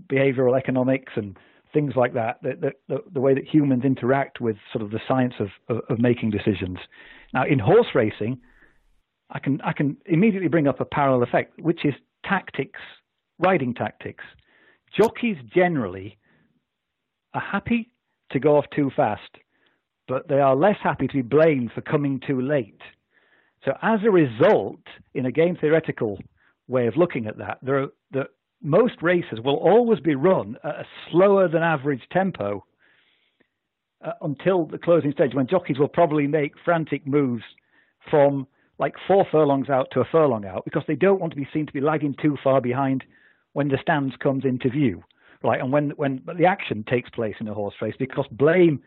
behavioral economics and things like that. The, the, the, way that humans interact with sort of the science of, of, of making decisions. Now, in horse racing, I can I can immediately bring up a parallel effect, which is tactics, riding tactics jockeys generally are happy to go off too fast, but they are less happy to be blamed for coming too late. So as a result, in a game theoretical way of looking at that, there are, the, most races will always be run at a slower than average tempo uh, until the closing stage when jockeys will probably make frantic moves from like four furlongs out to a furlong out because they don't want to be seen to be lagging too far behind when the stands comes into view, right? And when when the action takes place in a horse race, because blame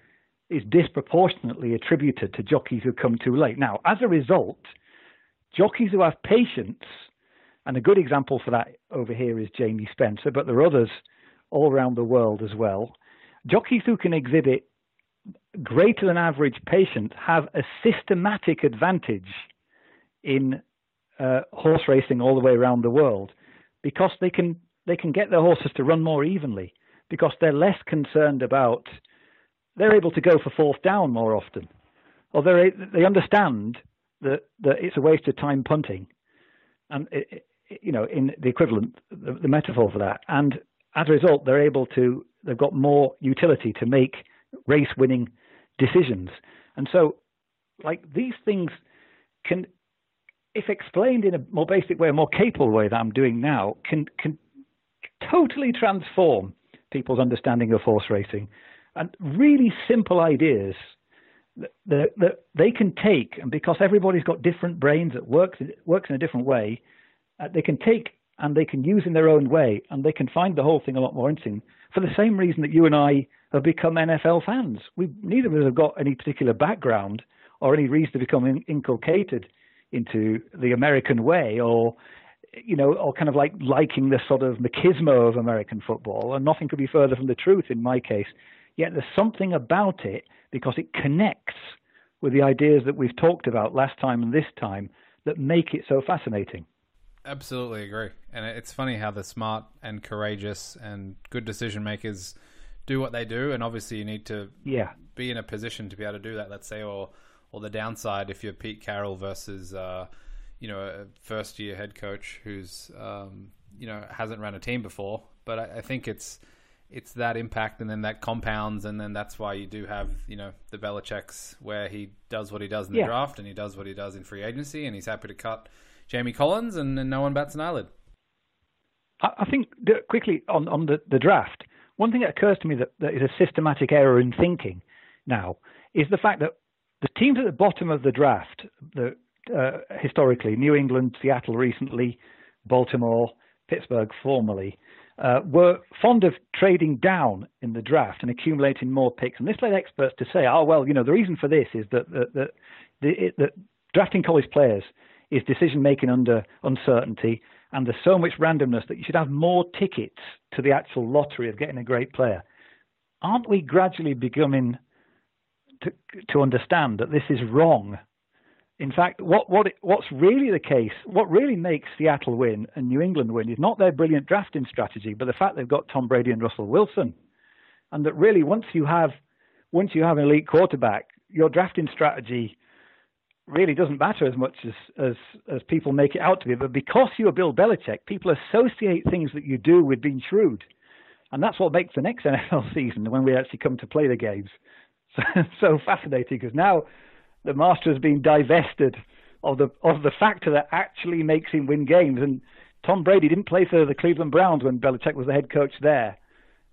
is disproportionately attributed to jockeys who come too late. Now, as a result, jockeys who have patience, and a good example for that over here is Jamie Spencer, but there are others all around the world as well. Jockeys who can exhibit greater than average patience have a systematic advantage in uh, horse racing all the way around the world because they can they can get their horses to run more evenly because they're less concerned about they're able to go for fourth down more often. Or they they understand that that it's a waste of time punting and it, you know in the equivalent the, the metaphor for that. And as a result they're able to they've got more utility to make race winning decisions. And so like these things can if explained in a more basic way, a more capable way that I'm doing now, can can totally transform people's understanding of horse racing and really simple ideas that, that, that they can take, and because everybody's got different brains that works works in a different way, uh, they can take and they can use in their own way, and they can find the whole thing a lot more interesting. For the same reason that you and I have become NFL fans, we neither of us have got any particular background or any reason to become in, inculcated into the American way or you know, or kind of like liking the sort of machismo of American football, and nothing could be further from the truth in my case. Yet there's something about it because it connects with the ideas that we've talked about last time and this time that make it so fascinating. Absolutely agree. And it's funny how the smart and courageous and good decision makers do what they do. And obviously, you need to yeah. be in a position to be able to do that, let's say, or, or the downside if you're Pete Carroll versus, uh, you know, a first year head coach who's, um, you know, hasn't run a team before. But I, I think it's it's that impact, and then that compounds, and then that's why you do have you know the Belichick's where he does what he does in the yeah. draft, and he does what he does in free agency, and he's happy to cut Jamie Collins, and, and no one bats an eyelid. I think quickly on on the, the draft, one thing that occurs to me that, that is a systematic error in thinking now is the fact that the teams at the bottom of the draft, the, uh, historically, New England, Seattle recently, Baltimore, Pittsburgh formerly, uh, were fond of trading down in the draft and accumulating more picks. And this led experts to say, oh, well, you know, the reason for this is that, that, that, the, that drafting college players is decision making under uncertainty, and there's so much randomness that you should have more tickets to the actual lottery of getting a great player. Aren't we gradually becoming to, to understand that this is wrong. In fact, what, what what's really the case, what really makes Seattle win and New England win is not their brilliant drafting strategy, but the fact they've got Tom Brady and Russell Wilson, and that really once you have once you have an elite quarterback, your drafting strategy really doesn't matter as much as as as people make it out to be. But because you're Bill Belichick, people associate things that you do with being shrewd, and that's what makes the next NFL season when we actually come to play the games so, so fascinating because now the master has been divested of the of the factor that actually makes him win games. And Tom Brady didn't play for the Cleveland Browns when Belichick was the head coach there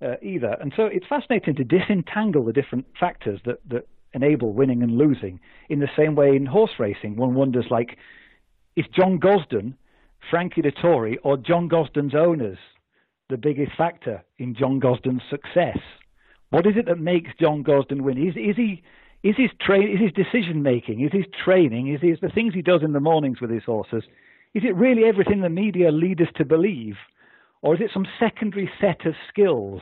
uh, either. And so it's fascinating to disentangle the different factors that that enable winning and losing. In the same way in horse racing, one wonders like, is John Gosden, Frankie Dettori, or John Gosden's owners the biggest factor in John Gosden's success? What is it that makes John Gosden win? Is is he is his train, is his decision making, is his training, is his the things he does in the mornings with his horses, is it really everything the media lead us to believe, or is it some secondary set of skills,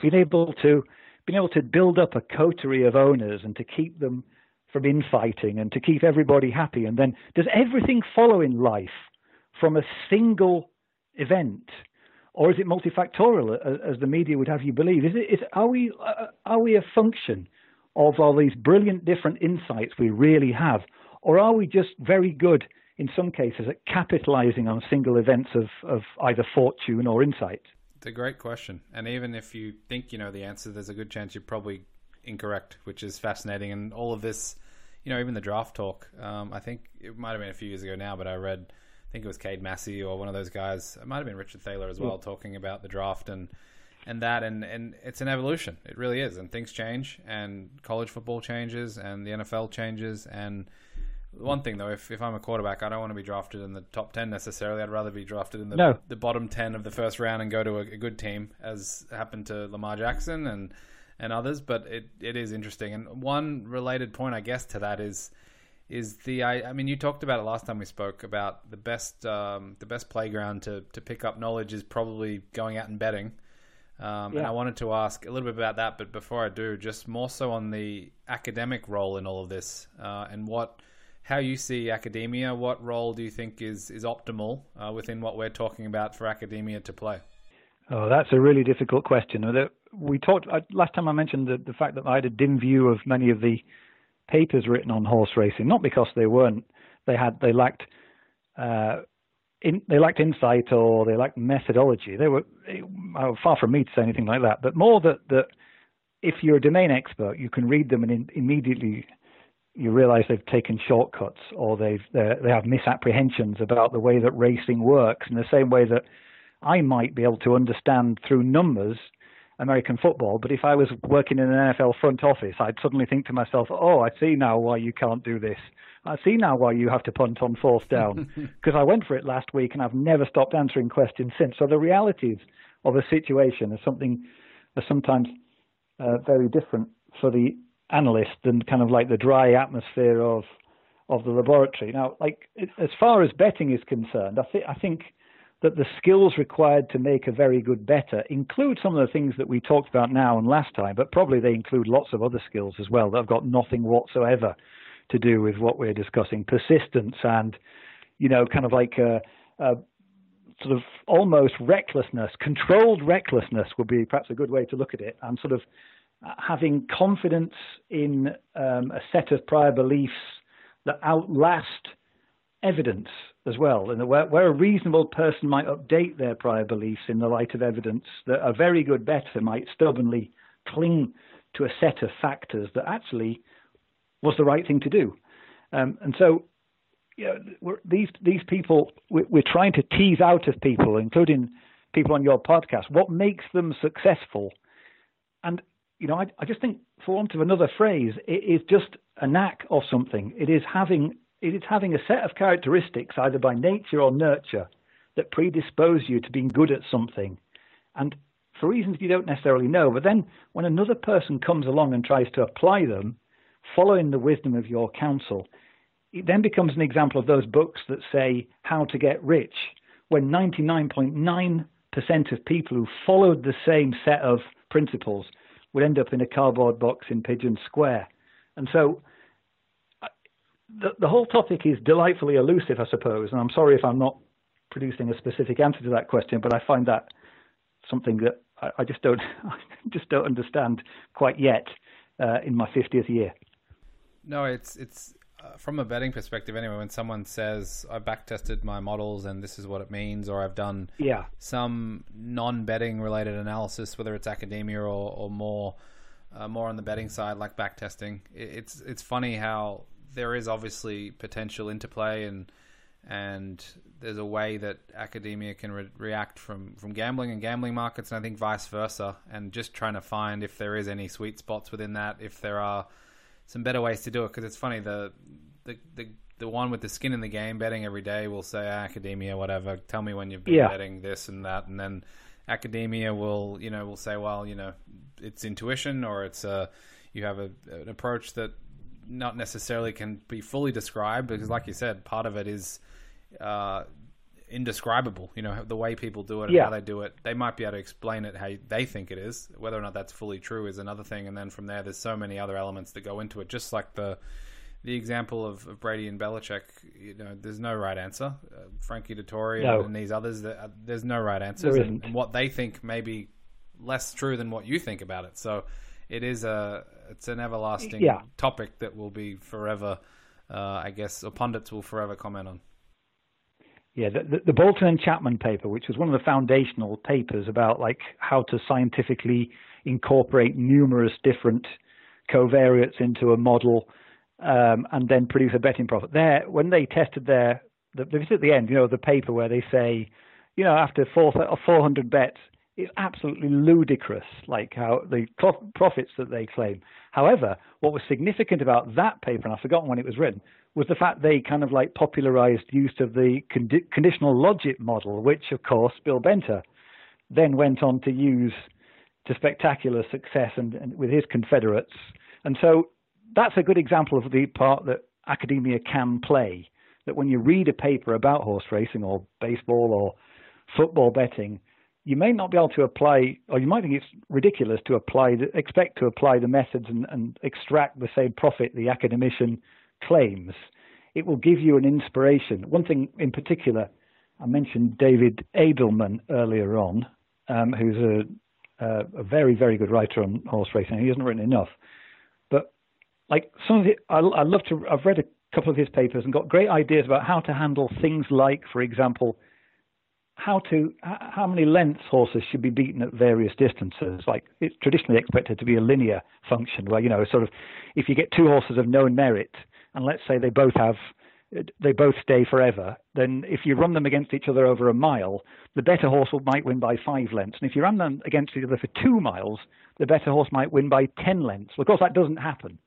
being able to being able to build up a coterie of owners and to keep them from infighting and to keep everybody happy, and then does everything follow in life from a single event? Or is it multifactorial, as the media would have you believe? Is it? Is are we are we a function of all these brilliant different insights we really have? Or are we just very good in some cases at capitalizing on single events of, of either fortune or insight? It's a great question. And even if you think you know the answer, there's a good chance you're probably incorrect, which is fascinating. And all of this, you know, even the draft talk, um, I think it might have been a few years ago now, but I read, think it was Cade Massey or one of those guys. It might have been Richard Thaler as well, yeah. talking about the draft and and that. And, and it's an evolution. It really is. And things change and college football changes and the nfl changes. And one thing though if, if i'm a quarterback i don't want to be drafted in the top 10 necessarily. I'd rather be drafted in the, no. the bottom 10 of the first round and go to a, a, good team as happened to lamar jackson and and others. But it, it is interesting. And one related point i guess to that is is the I, I mean you talked about it last time we spoke about the best um, the best playground to, to pick up knowledge is probably going out and betting um, yeah. And I wanted to ask a little bit about that, but before I do, just more so on the academic role in all of this, uh, and what, how you see academia. What role do you think is is optimal uh, within what we're talking about for academia to play? Oh, that's a really difficult question. We talked last time. I mentioned the, the fact that I had a dim view of many of the papers written on horse racing, not because they weren't they had they lacked uh, in, they lacked insight or they lacked methodology. They were uh, far from me to say anything like that, but more that that if you're a domain expert, you can read them and in, immediately you realize they've taken shortcuts or they've they have misapprehensions about the way that racing works in the same way that I might be able to understand through numbers American football, but if I was working in an NFL front office, I'd suddenly think to myself, "Oh, I see now why you can't do this. I see now why you have to punt on fourth down because I went for it last week and I've never stopped answering questions since." So the realities of a situation are something are sometimes uh, very different for the analyst than kind of like the dry atmosphere of of the laboratory. Now, like as far as betting is concerned, I think I think that the skills required to make a very good bettor include some of the things that we talked about now and last time, but probably they include lots of other skills as well that have got nothing whatsoever to do with what we're discussing. Persistence and, you know, kind of like a, a sort of almost recklessness, controlled recklessness would be perhaps a good way to look at it, and sort of uh, having confidence in um, a set of prior beliefs that outlast evidence as well, and where, where, a reasonable person might update their prior beliefs in the light of evidence, that a very good bettor might stubbornly cling to a set of factors that actually was the right thing to do. Um, and so, you know, these these people, we're, we're trying to tease out of people, including people on your podcast, what makes them successful. And you know, I, I just think, for want of another phrase, it is just a knack of something. It is having it is having a set of characteristics, either by nature or nurture, that predispose you to being good at something. And for reasons you don't necessarily know, but then when another person comes along and tries to apply them, following the wisdom of your counsel, it then becomes an example of those books that say how to get rich, when 99.9% of people who followed the same set of principles would end up in a cardboard box in Pigeon Square. And so the, the whole topic is delightfully elusive, I suppose, and I'm sorry if I'm not producing a specific answer to that question, but I find that something that I, I just don't I just don't understand quite yet uh, in my 50th year. No, it's it's uh, from a betting perspective anyway. When someone says I back tested my models and this is what it means, or I've done yeah. some non-betting related analysis, whether it's academia or, or more uh, more on the betting side, like backtesting. it's it's funny how there is obviously potential interplay and and there's a way that academia can re- react from, from gambling and gambling markets, and I think vice versa. And just trying to find if there is any sweet spots within that, if there are some better ways to do it. Because it's funny, the, the the the one with the skin in the game, betting every day, will say ah, academia, whatever. Tell me when you've been yeah. betting this and that, and then academia will you know will say, well, you know, it's intuition or it's a you have a, an approach that not necessarily can be fully described because, like you said, part of it is uh, indescribable. You know, the way people do it and yeah. how they do it. They might be able to explain it how they think it is. Whether or not that's fully true is another thing. And then from there, there's so many other elements that go into it. Just like the the example of, of Brady and Belichick, you know, there's no right answer. Uh, Frankie Dettori no. and, these others, uh, there's no right answer. And, and what they think may be less true than what you think about it. So it is a it's an everlasting yeah. topic that will be forever. Uh, I guess, or pundits will forever comment on. Yeah, the, the, Bolton and Chapman paper, which was one of the foundational papers about like how to scientifically incorporate numerous different covariates into a model um, and then produce a betting profit. There, when they tested their, the, this at the end, you know, the paper where they say, you know, after four, 400 bets, it's absolutely ludicrous, like how the profits that they claim. However, what was significant about that paper, and I've forgotten when it was written, was the fact they kind of like popularized use of the condi- conditional logit model, which of course Bill Benter then went on to use to spectacular success and, and with his confederates. And so that's a good example of the part that academia can play. That when you read a paper about horse racing or baseball or football betting, you may not be able to apply, or you might think it's ridiculous to apply, the, expect to apply the methods and, and extract the same profit the academician claims. It will give you an inspiration. One thing in particular, I mentioned David Edelman earlier on, um, who's a, a, a, very, very good writer on horse racing. He hasn't written enough, but like some of it, I, I love to. I've read a couple of his papers and got great ideas about how to handle things like, for example, how to how many lengths horses should be beaten at various distances. Like it's traditionally expected to be a linear function, where you know, sort of, if you get two horses of known merit, and let's say they both have they both stay forever, then if you run them against each other over a mile, the better horse might win by five lengths. And if you run them against each other for two miles, the better horse might win by 10 lengths. Well, of course, that doesn't happen.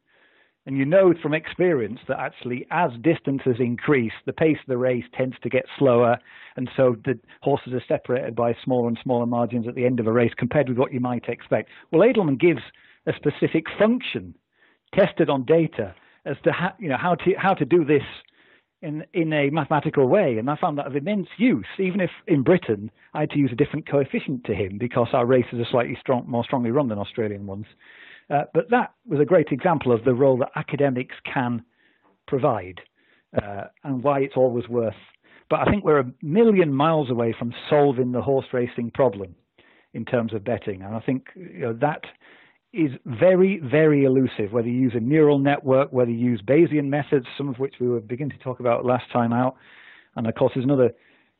And you know from experience that actually, as distances increase, the pace of the race tends to get slower. And so the horses are separated by smaller and smaller margins at the end of a race compared with what you might expect. Well, Edelman gives a specific function tested on data as to how, you know, how, to, how to do this in in a mathematical way, and I found that of immense use. Even if in Britain I had to use a different coefficient to him because our races are slightly strong, more strongly run than Australian ones. Uh, but that was a great example of the role that academics can provide uh, and why it's always worth. But I think we're a million miles away from solving the horse racing problem in terms of betting, and I think you know, that is very, very elusive, whether you use a neural network, whether you use Bayesian methods, some of which we were beginning to talk about last time out. And of course, there's another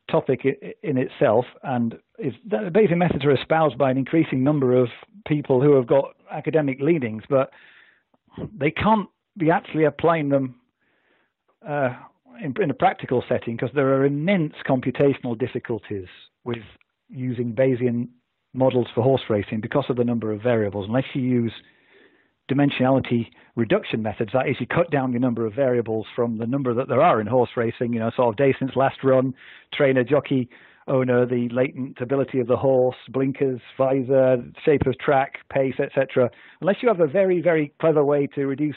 topic in itself. And the Bayesian methods are espoused by an increasing number of people who have got academic leanings, but they can't be actually applying them uh, in, in a practical setting because there are immense computational difficulties with using Bayesian models for horse racing because of the number of variables. Unless you use dimensionality reduction methods, that is, you cut down your number of variables from the number that there are in horse racing, you know, sort of day since last run, trainer, jockey, owner, the latent ability of the horse, blinkers, visor, shape of track, pace, etc. Unless you have a very, very clever way to reduce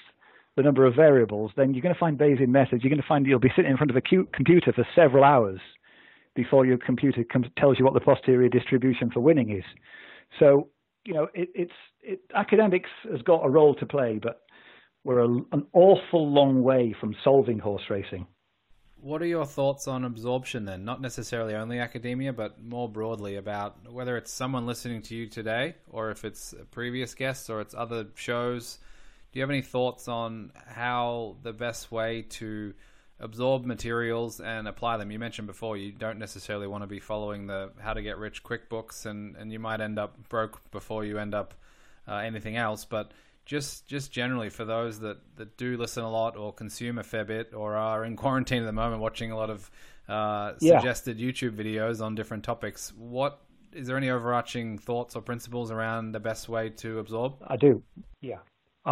the number of variables, then you're going to find Bayesian methods. You're going to find you'll be sitting in front of a computer for several hours before your computer tells you what the posterior distribution for winning is. So, you know, it, it's it, academics has got a role to play, but we're a, an awful long way from solving horse racing. What are your thoughts on absorption then? Not necessarily only academia, but more broadly about whether it's someone listening to you today, or if it's previous guests, or it's other shows. Do you have any thoughts on how the best way to absorb materials and apply them. You mentioned before you don't necessarily want to be following the how to get rich quick books, and, and you might end up broke before you end up uh, anything else. But just just generally for those that, that do listen a lot or consume a fair bit or are in quarantine at the moment watching a lot of uh, suggested yeah. YouTube videos on different topics, what is there any overarching thoughts or principles around the best way to absorb? I do. Yeah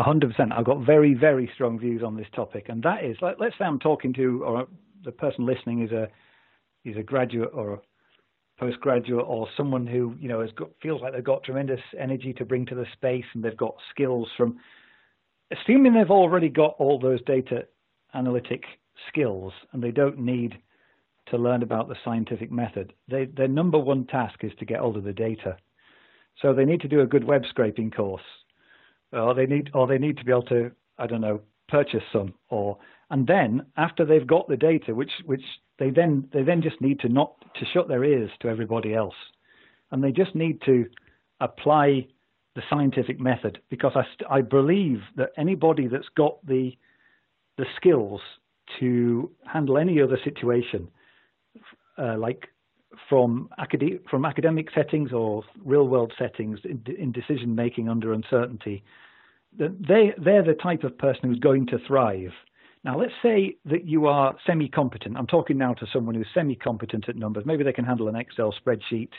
hundred percent. I've got very, very strong views on this topic, and that is, let, us say I'm talking to, or the person listening is a is a graduate or a postgraduate or someone who you know has got feels like they've got tremendous energy to bring to the space and they've got skills from assuming they've already got all those data analytic skills and they don't need to learn about the scientific method. They, their number one task is to get hold of the data. So they need to do a good web scraping course or they need or they need to be able to I don't know purchase some or and then after they've got the data which which they then they then just need to not to shut their ears to everybody else and they just need to apply the scientific method because I, I believe that anybody that's got the the skills to handle any other situation uh, like from, acad- from academic settings or real world settings in, in decision making under uncertainty, they, they're the type of person who's going to thrive. Now, let's say that you are semi competent. I'm talking now to someone who's semi competent at numbers. Maybe they can handle an Excel spreadsheet,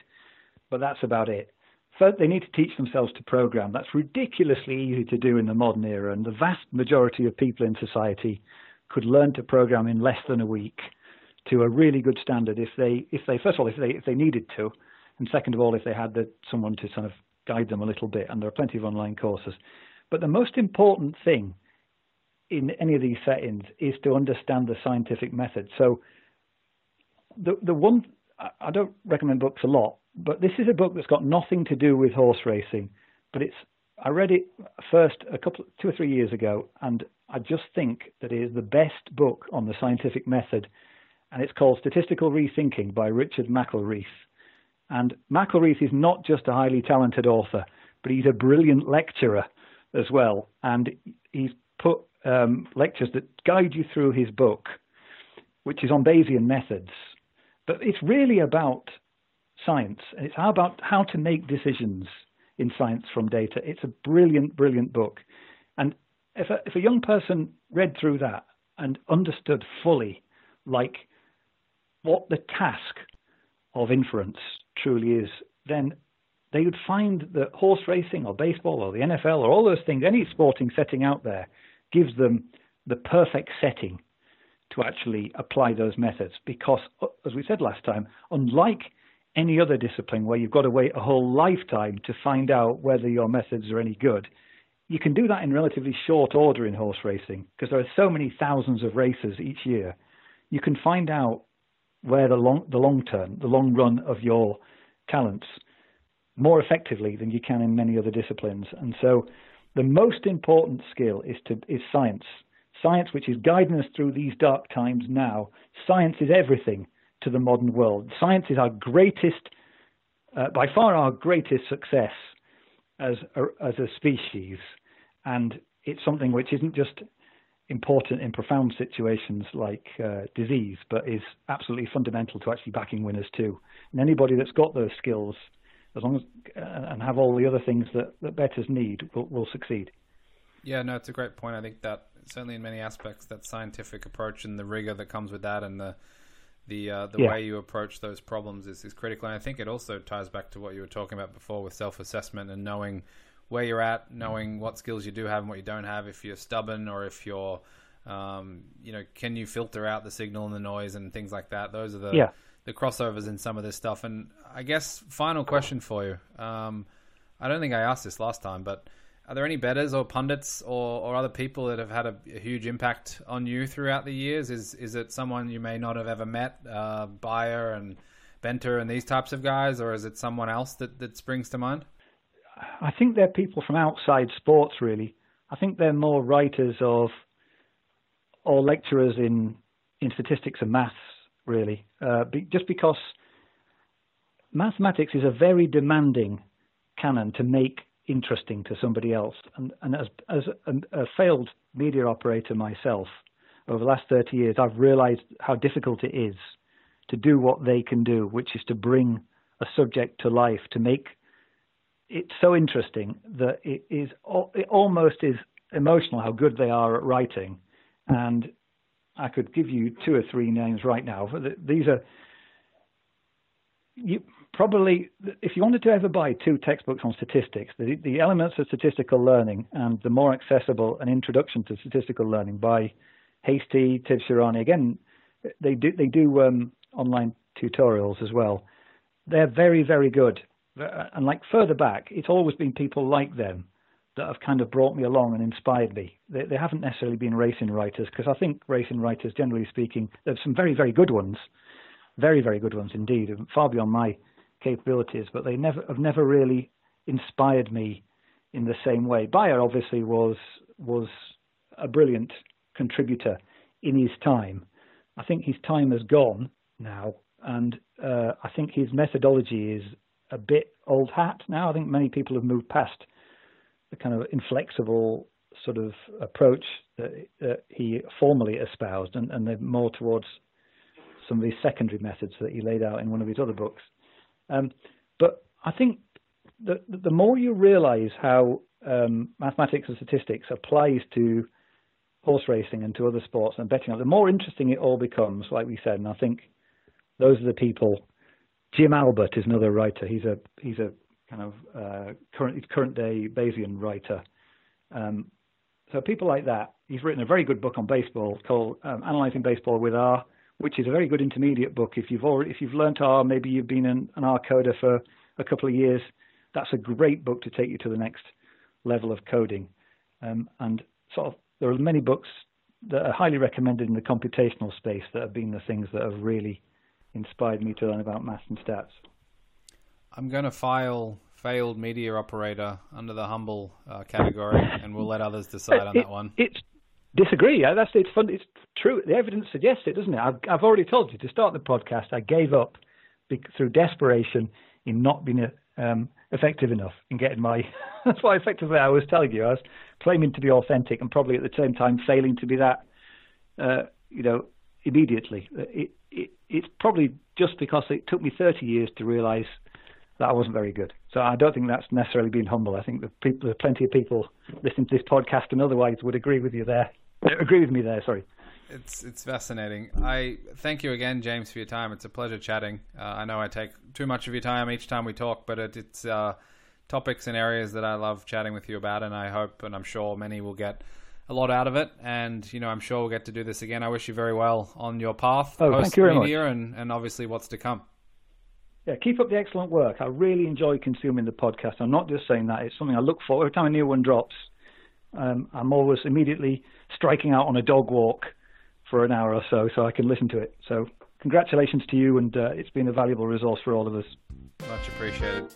but that's about it. First, they need to teach themselves to program. That's ridiculously easy to do in the modern era, and the vast majority of people in society could learn to program in less than a week to a really good standard if they if they first of all if they if they needed to, and second of all if they had the, someone to sort of guide them a little bit. And there are plenty of online courses. But the most important thing in any of these settings is to understand the scientific method. So the the one I don't recommend books a lot, but this is a book that's got nothing to do with horse racing, but it's I read it first a couple two or three years ago, and I just think that it is the best book on the scientific method and it's called Statistical Rethinking by Richard McElreath. And McElreath is not just a highly talented author, but he's a brilliant lecturer as well. And he's um, lectures that guide you through his book, which is on Bayesian methods. But it's really about science, and it's about how to make decisions in science from data. It's a brilliant, brilliant book. And if a, if a young person read through that and understood fully, like what the task of inference truly is, then they would find that horse racing or baseball or the NFL or all those things, any sporting setting out there, gives them the perfect setting to actually apply those methods. Because, as we said last time, unlike any other discipline where you've got to wait a whole lifetime to find out whether your methods are any good, you can do that in relatively short order in horse racing because there are so many thousands of races each year. You can find out where the long the long term, the long run of your talents more effectively than you can in many other disciplines. And so the most important skill is to is science. Science which is guiding us through these dark times now. Science is everything to the modern world. Science is our greatest, uh, by far our greatest success as a, as a species, and it's something which isn't just important in profound situations like uh, disease, but is absolutely fundamental to actually backing winners too. And anybody that's got those skills, as long as uh, and have all the other things that, that bettors need, will, will succeed. Yeah, no, it's a great point. I think that certainly in many aspects, that scientific approach and the rigor that comes with that, and the the uh, the yeah. way you approach those problems is, is critical. And I think it also ties back to what you were talking about before with self assessment and knowing where you're at, knowing what skills you do have and what you don't have. If you're stubborn or if you're, um, you know, can you filter out the signal and the noise and things like that? Those are the yeah. The crossovers in some of this stuff. And I guess final question for you. Um, I don't think I asked this last time, but are there any bettors or pundits or, or other people that have had a, a, huge impact on you throughout the years? Is is it someone you may not have ever met, uh, Beyer and Benter and these types of guys, or is it someone else that, that springs to mind? I think they're people from outside sports, really. I think they're more writers of or lecturers in in statistics and maths, really. Uh, be, just because mathematics is a very demanding canon to make interesting to somebody else. And, and as, as a, a, failed media operator myself, over the last 30 years, I've realized how difficult it is to do what they can do, which is to bring a subject to life, to make it so interesting that it is it almost is emotional how good they are at writing. And I could give you two or three names right now. These are you, probably, if you wanted to ever buy two textbooks on statistics, the, the elements of statistical learning and the more accessible an introduction to statistical learning by Hastie, Tibshirani, again, they do they do um, online tutorials as well. They're very very good, and like further back, it's always been people like them that have kind of brought me along and inspired me. They, they haven't necessarily been racing writers because I think racing writers, generally speaking, there's some very very good ones very, very good ones indeed, far beyond my capabilities, but they never have never really inspired me in the same way. Beyer obviously was was a brilliant contributor in his time. I think his time has gone now, and uh, I think his methodology is a bit old hat now. I think many people have moved past the kind of inflexible sort of approach that, that he formerly espoused, and, and they're more towards some of these secondary methods that he laid out in one of his other books. Um, but I think the, the more you realize how um, mathematics and statistics applies to horse racing and to other sports and betting, the more interesting it all becomes, like we said. And I think those are the people. Jim Albert is another writer. He's a he's a kind of uh, current current day Bayesian writer. Um, so people like that. He's written a very good book on baseball called um, Analyzing Baseball with R which is a very good intermediate book. If you've already, if you've learnt R, maybe you've been an, an R coder for a couple of years, that's a great book to take you to the next level of coding. Um, and sort of, there are many books that are highly recommended in the computational space that have been the things that have really inspired me to learn about maths and stats. I'm going to file failed media operator under the humble uh, category, and we'll let others decide on it, that one. It's disagree. That's it's fun. It's true. The evidence suggests it, doesn't it? I've, I've already told you to start the podcast. I gave up through desperation in not being um, effective enough in getting my. that's why effectively I was telling you I was claiming to be authentic and probably at the same time failing to be that. Uh, you know, immediately. It, it, it's probably just because it took me 30 years to realize that wasn't very good. So I don't think that's necessarily being humble. I think that people, plenty of people listening to this podcast and otherwise would agree with you there. Agree with me there. Sorry. It's it's fascinating. I thank you again, James, for your time. It's a pleasure chatting. Uh, I know I take too much of your time each time we talk, but it, it's uh, topics and areas that I love chatting with you about, and I hope and I'm sure many will get a lot out of it. And you know, I'm sure we'll get to do this again. I wish you very well on your path, oh, post thank you very media, much. and and obviously what's to come. Yeah, keep up the excellent work. I really enjoy consuming the podcast. I'm not just saying that; it's something I look for every time a new one drops. Um, I'm always immediately striking out on a dog walk for an hour or so so I can listen to it. So, congratulations to you, and uh, it's been a valuable resource for all of us. Much appreciated.